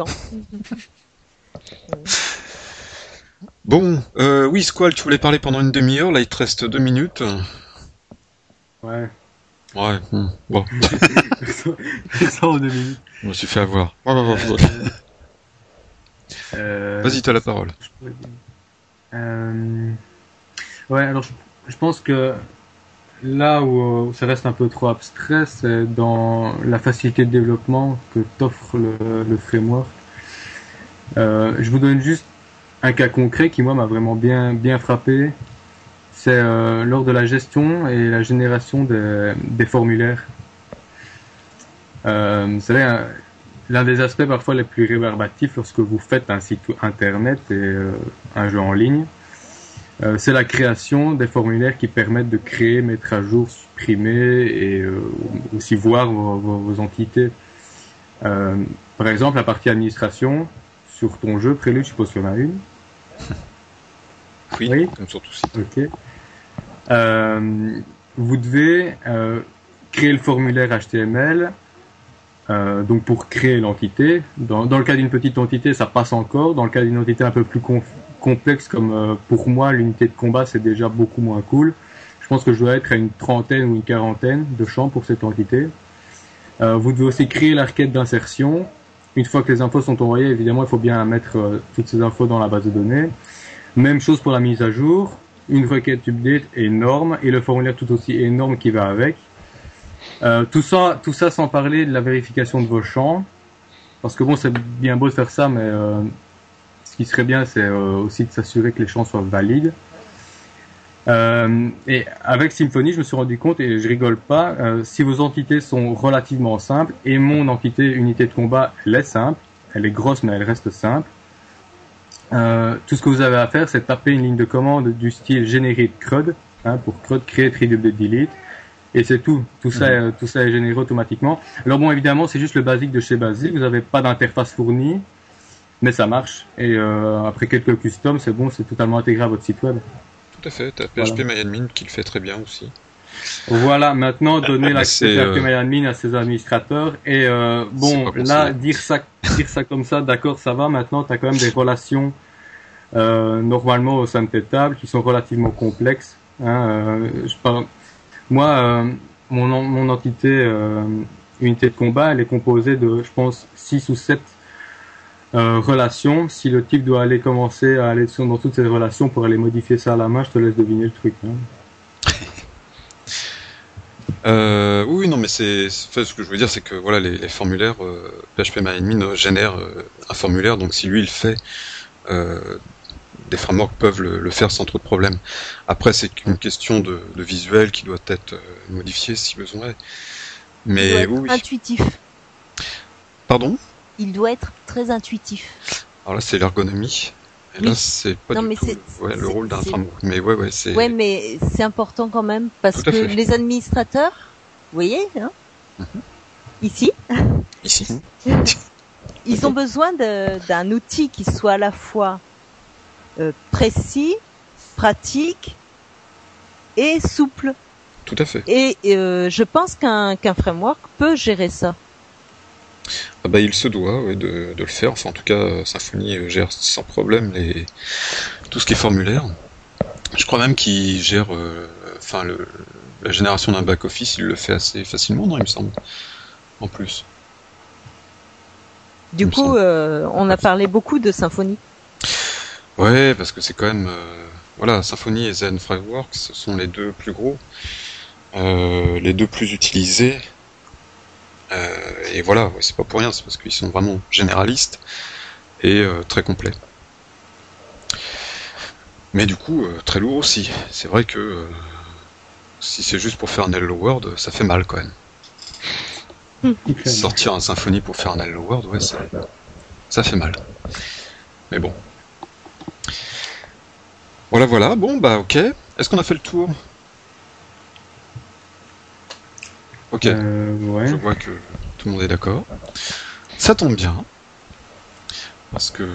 Bon, euh, oui, Squall, tu voulais parler pendant une demi-heure, là il te reste deux minutes. Ouais. Ouais, hmm, bon. Ça en deux minutes. Je me suis fait avoir. euh... Vas-y, t'as la parole. Euh... Ouais, alors je, pense que là où, ça reste un peu trop abstrait, c'est dans la facilité de développement que t'offre le, le framework. Euh, je vous donne juste un cas concret qui moi m'a vraiment bien bien frappé, c'est euh, lors de la gestion et la génération des, des formulaires. Euh, vous savez, l'un des aspects parfois les plus rébarbatifs lorsque vous faites un site internet et euh, un jeu en ligne, euh, c'est la création des formulaires qui permettent de créer, mettre à jour, supprimer et aussi voir vos, vos, vos entités. par exemple, la partie administration, sur ton jeu Prélude, je suppose qu'il y en a une. Oui, oui. comme sur tout site. Ok. Euh, vous devez euh, créer le formulaire HTML. Euh, donc pour créer l'entité. Dans, dans, le cas d'une petite entité, ça passe encore. Dans le cas d'une entité un peu plus complexe, comme euh, pour moi, l'unité de combat, c'est déjà beaucoup moins cool. Je pense que je dois être à une trentaine ou une quarantaine de champs pour cette entité. Euh, vous devez aussi créer la requête d'insertion une fois que les infos sont envoyées, évidemment, il faut bien mettre euh, toutes ces infos dans la base de données. Même chose pour la mise à jour. Une requête update énorme et le formulaire tout aussi énorme qui va avec. Euh, tout ça, tout ça sans parler de la vérification de vos champs, parce que bon, c'est bien beau de faire ça, mais euh, ce qui serait bien, c'est aussi de s'assurer que les champs soient valides. Euh, et avec Symfony, je me suis rendu compte, et je rigole pas, euh, si vos entités sont relativement simples, et mon entité unité de combat, elle est simple, elle est grosse mais elle reste simple, euh, tout ce que vous avez à faire, c'est taper une ligne de commande du style generate CRUD, hein, pour CRUD create read delete, et c'est tout. Tout ça, tout ça est généré automatiquement. Alors bon, évidemment, c'est juste le basique de chez Basic. Vous n'avez pas d'interface fournie, mais ça marche. Et euh, après quelques customs, c'est bon, c'est totalement intégré à votre site web. Tout à fait, tu as PHP MyAdmin qui le fait très bien aussi. Voilà, maintenant donner l'accès PHP euh, MyAdmin à ses administrateurs. Et euh, bon, là, dire ça, dire ça comme ça, d'accord, ça va. Maintenant, tu as quand même des relations euh, normalement au sein de tes tables qui sont relativement complexes. Hein, je parle... Moi, mon, mon entité unité de combat, elle est composée de, je pense, 6 ou 7 euh, relation, si le type doit aller commencer à aller dans toutes ces relations pour aller modifier ça à la main, je te laisse deviner le truc. Hein. euh, oui, non, mais c'est ce que je veux dire, c'est que voilà, les, formulaires euh, PHP MyAdmin génèrent euh, un formulaire, donc si lui il fait, euh, des frameworks peuvent le, faire sans trop de problèmes. Après, c'est une question de, de, visuel qui doit être modifié si besoin. Mais oui. Intuitif. Pardon? Il doit être très intuitif. Alors là, c'est l'ergonomie. Et là, c'est pas du tout le rôle d'un framework. Mais ouais, ouais, c'est. Ouais, mais c'est important quand même parce que les administrateurs, vous voyez, hein, mhm. ici, ici, ils ont besoin d'un outil qui soit à la fois euh, précis, pratique et souple. tout à fait. Et euh, je pense qu'un qu'un framework peut gérer ça. Ah bah, il se doit ouais, de, de le faire. Enfin, en tout cas, euh, Symfony gère sans problème les... tout ce qui est formulaire. Je crois même qu'il gère euh, enfin, le... la génération d'un back-office, il le fait assez facilement, non, il me semble. En plus. Du coup, euh, on a parlé beaucoup de Symfony. Ouais, parce que c'est quand même... euh, Voilà, Symfony et Zen Framework, ce sont les deux plus gros, euh, les deux plus utilisés. Euh, et voilà, ouais, c'est pas pour rien, c'est parce qu'ils sont vraiment généralistes et euh, très complets. Mais du coup, euh, très lourd aussi. C'est vrai que euh, si c'est juste pour faire un Hello World, ça fait mal quand même. Sortir un Symfony pour faire un Hello World, ouais, ça, ça fait mal. Mais bon. Voilà, voilà. Bon, bah, ok. Est-ce qu'on a fait le tour? Ok. Euh, ouais. Je vois que tout le monde est d'accord. Ça tombe bien. Parce que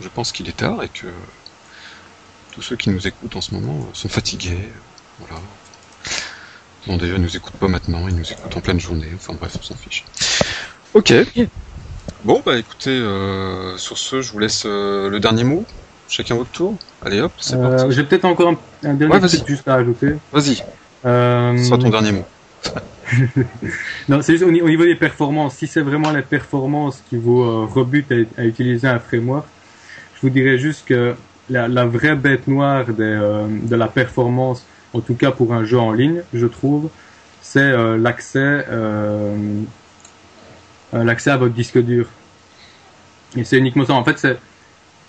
je pense qu'il est tard et que tous ceux qui nous écoutent en ce moment sont fatigués. Voilà. Bon, déjà, ils nous écoutent pas maintenant, ils nous écoutent en pleine journée. Enfin bref, on s'en fiche. Ok. Bon, bah écoutez, euh, sur ce, je vous laisse euh, le dernier mot. Chacun votre tour. Allez hop, c'est Euh, parti. J'ai peut-être encore un, un dernier Ouais, truc juste à ajouter. Vas-y, Euh, ce sera ton dernier mot. Non, c'est juste au, ni- au niveau des performances. Si c'est vraiment les performances qui vous euh, rebutent à, à utiliser un framework, je vous dirais juste que la, la vraie bête noire des, euh, de la performance, en tout cas pour un jeu en ligne, je trouve, c'est euh, l'accès l'accès à votre disque dur. Et c'est uniquement ça. En fait, c'est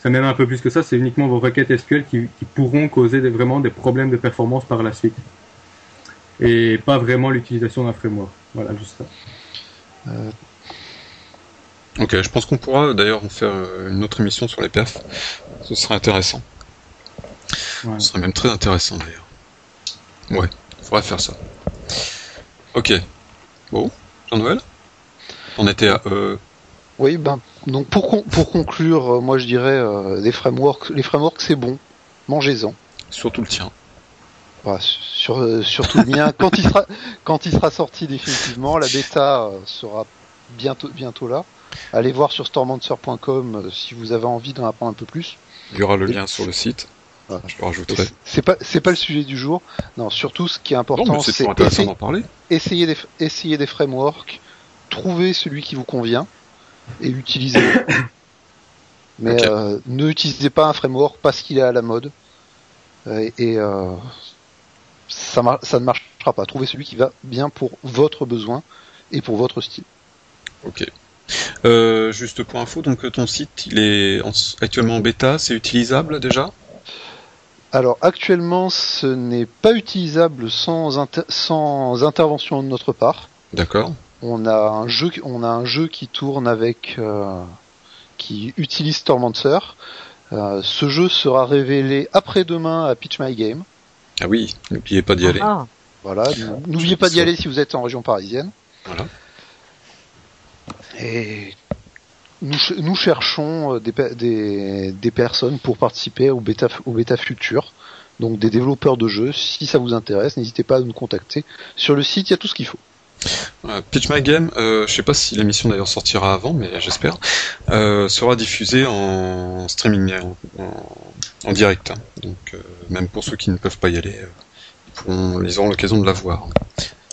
c'est même un peu plus que ça. C'est uniquement vos requêtes SQL qui, qui pourront causer des, vraiment des problèmes de performance par la suite et pas vraiment l'utilisation d'un framework. Voilà, juste ça. Ok, je pense qu'on pourra d'ailleurs en faire euh, une autre émission sur les perfs. Ce serait intéressant. Ce serait même très intéressant d'ailleurs. Ouais, faudrait faire ça. Ok. Bon, Jean-Noël? On était à... Euh... Oui, ben donc pour con- pour conclure, euh, moi je dirais euh, les frameworks, les frameworks c'est bon, mangez-en. Surtout le tien. Voilà, sur, euh, surtout le mien. Quand il sera quand il sera sorti définitivement, la bêta euh, sera bientôt bientôt là. Allez voir sur stormancer.com euh, si vous avez envie d'en apprendre un peu plus. Il y aura le lien sur le site. Voilà. Je le rajouterai. C'est pas c'est pas le sujet du jour. Non, surtout ce qui est important, c'est essayer des essayer des frameworks, trouver celui qui vous convient et utilisez-le. Mais euh, ne utilisez pas un framework parce qu'il est à la mode Euh, et euh, ça, ne marchera pas. Trouvez celui qui va bien pour votre besoin et pour votre style. Ok. Euh, juste pour info, donc ton site, il est en- actuellement en bêta, c'est utilisable déjà? Alors actuellement, ce n'est pas utilisable sans, inter- sans intervention de notre part. D'accord. On a un jeu, on a un jeu qui tourne avec, euh, qui utilise Stormancer. Euh, ce jeu sera révélé après-demain à Pitch My Game. Ah oui, n'oubliez pas d'y aller. Ah, Voilà. N'oubliez pas d'y aller si vous êtes en région parisienne. Voilà. Et nous, ch- nous cherchons euh, des, pe- des, des personnes pour participer au bêta, au bêta futur. Donc des développeurs de jeux. Si ça vous intéresse, n'hésitez pas à nous contacter. Sur le site, il y a tout ce qu'il faut. Euh, Pitch My Game, euh, je sais pas si l'émission d'ailleurs sortira avant, mais j'espère, euh, sera diffusée en streaming, en, en- en direct. hein. Donc euh, même pour ceux qui ne peuvent pas y aller, euh, ils, pourront, ils auront l'occasion de la voir,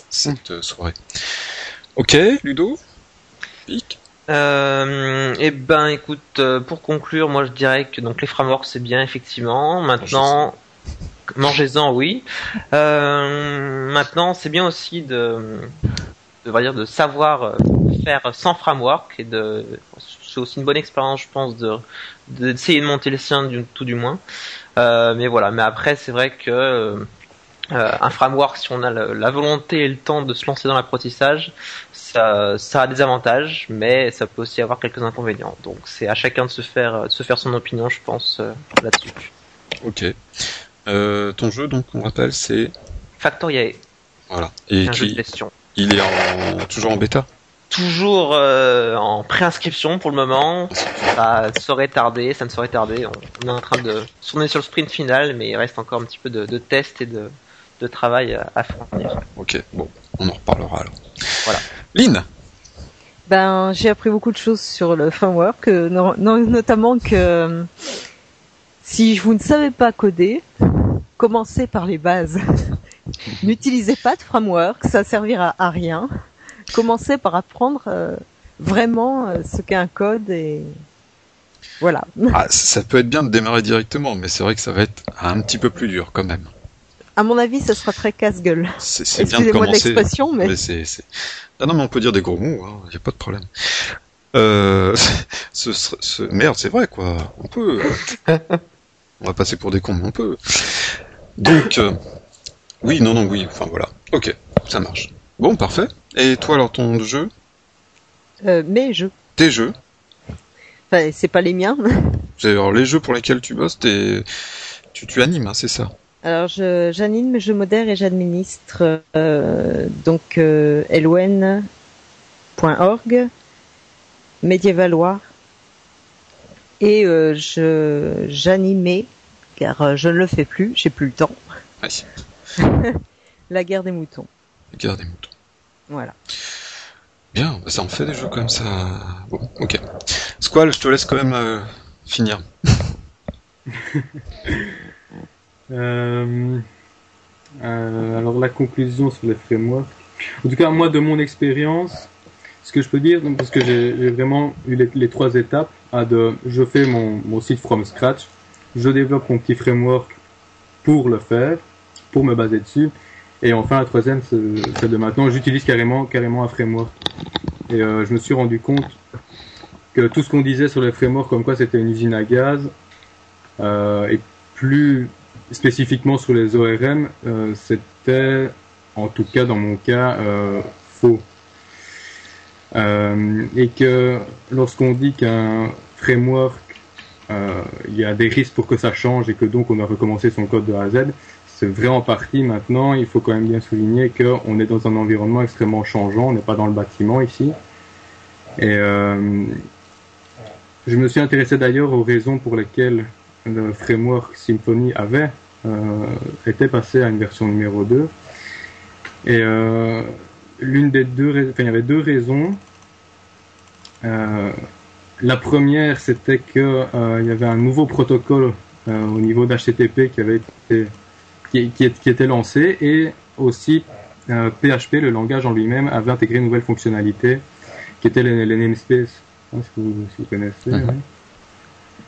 cette euh, soirée. Ok, Ludo? Pic? Euh, eh ben, écoute, pour conclure, moi je dirais que donc les frameworks c'est bien effectivement. Maintenant, mangez-en, oui. Euh, maintenant, c'est bien aussi de, de, dire, de savoir faire sans framework et de, c'est aussi une bonne expérience, je pense, de d'essayer de monter le sien du, tout du moins. Euh, mais voilà. Mais après, c'est vrai que euh, un framework, si on a le- la volonté et le temps de se lancer dans l'apprentissage, ça, ça a des avantages, mais ça peut aussi avoir quelques inconvénients. Donc c'est à chacun de se faire, de se faire son opinion, je pense, euh, là-dessus. Ok. Euh, ton jeu, donc, on rappelle, c'est... Factoriae, Voilà. Et un jeu de qui, gestion. il est en, toujours en bêta Toujours euh, en préinscription pour le moment. Ça saurait tarder, ça ne saurait tarder. On, est en train de tourner sur le sprint final, mais il reste encore un petit peu de, de tests et de, de travail à fournir. Ok, bon, on en reparlera alors. Voilà. Lynn Ben, j'ai appris beaucoup de choses sur le framework, euh, no- no- notamment que euh, si vous ne savez pas coder, commencez par les bases. N'utilisez pas de framework, ça servira à rien. Commencez par apprendre euh, vraiment euh, ce qu'est un code et voilà. ah, ça peut être bien de démarrer directement, mais c'est vrai que ça va être un petit peu plus dur quand même. À mon avis, ça sera très casse-gueule. C'est c'est bien de Excusez-moi l'expression, mais Mais c'est, c'est... Ah non, mais on peut dire des gros mots, il n'y a pas de problème. Euh, ce, ce- ce- Merde, c'est vrai, quoi. On peut. on va passer pour des cons, mais on peut. Donc, euh, oui, non, non, oui, enfin voilà. Ok, ça marche. Bon, parfait. Et toi, alors, ton jeu? Euh, mes jeux. Tes jeux? Enfin, c'est pas les miens. Alors, les jeux pour lesquels tu bosses, t'es... Tu, tu animes, hein, c'est ça? Alors, je- j'anime, je modère et j'administre euh, donc euh, elwen.org, Médiévaloir, et euh, je j'animais, car euh, je ne le fais plus, j'ai plus le temps, Ouais, la guerre des moutons. garde des moutons. Voilà. Bien, bah, ça en fait des jeux comme ça. Bon, ok. Squall, je te laisse quand même euh, finir. Euh, euh, alors la conclusion sur les frameworks. En tout cas, moi de mon expérience, ce que je peux dire, donc, parce que j'ai vraiment eu les, trois étapes, à de, je fais mon, mon site from scratch, je développe mon petit framework pour le faire, pour me baser dessus, et enfin la troisième, c'est c'est de maintenant, j'utilise carrément carrément un framework. Et euh, je me suis rendu compte que tout ce qu'on disait sur les frameworks, comme quoi c'était une usine à gaz, euh, et plus spécifiquement sur les ORM, euh, c'était, en tout cas dans mon cas, euh, faux. Euh, et que lorsqu'on dit qu'un framework, euh, il y a des risques pour que ça change et que donc on a recommencé son code de A à Z, c'est vrai en partie maintenant. Il faut quand même bien souligner qu'on est dans un environnement extrêmement changeant. On n'est pas dans le bâtiment ici. Et euh, je me suis intéressé d'ailleurs aux raisons pour lesquelles le framework Symfony avait euh, était passé à une version numéro 2. Et l'une des deux, enfin, il y avait deux raisons. Euh, la première, c'était que euh, il y avait un nouveau protocole euh, au niveau d'HTTP qui avait été qui, qui, était lancé et aussi PHP, le langage en lui-même, avait intégré une nouvelle fonctionnalité qui était les, les namespaces. Pas si vous, si vous connaissez. Mhm. ouais.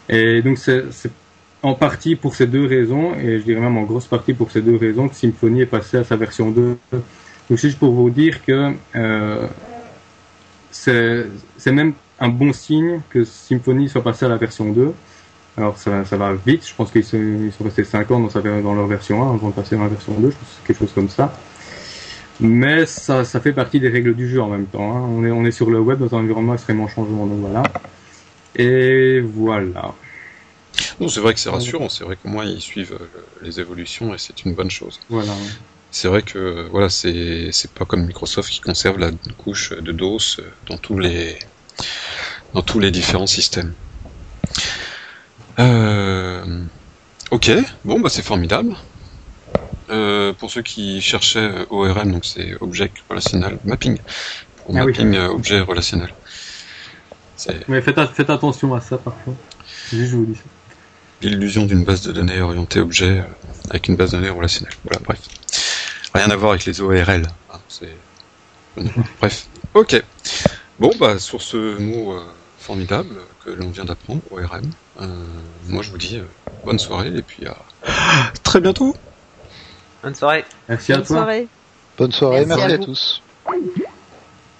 Et donc c'est en partie pour ces deux raisons, et je dirais même en grosse partie pour ces deux raisons, que Symfony est passé à sa version 2. Donc juste pour vous dire que euh, c'est c'est même un bon signe que Symfony soit passé à la version 2. Alors ça, ça va vite, je pense qu'ils sont, ils sont restés 5 ans dans, sa, dans leur version 1 avant de passer dans la version 2, je pense que c'est quelque chose comme ça. Mais ça, ça fait partie des règles du jeu en même temps. hein. On, est, on est sur le web dans un environnement extrêmement changeant, donc voilà. Et voilà. Non, c'est vrai que c'est rassurant, c'est vrai qu'au moins ils suivent euh, les évolutions et c'est une bonne chose. Voilà. C'est vrai que voilà, c'est c'est pas comme Microsoft qui conserve la couche de DOS dans tous les dans tous les différents systèmes. Euh, ok, bon bah c'est formidable. Euh, pour ceux qui cherchaient euh, ORM, donc c'est Object Relational Mapping, pour Ah oui. mapping euh, objet relationnel. Mais faites, faites attention à ça parfois. Juste je vous dis ça. l'illusion d'une base de données orientée objet euh, avec une base de données relationnelle. Voilà, bref. Rien à voir avec les ORL. c'est... bref. Ok. Bon, bah, sur ce mot euh, formidable que l'on vient d'apprendre, ORM, euh, moi je vous dis euh, bonne soirée et puis à très bientôt. Bonne soirée. Merci à Bonne toi. soirée. Bonne soirée, Merci merci, à à vous. tous.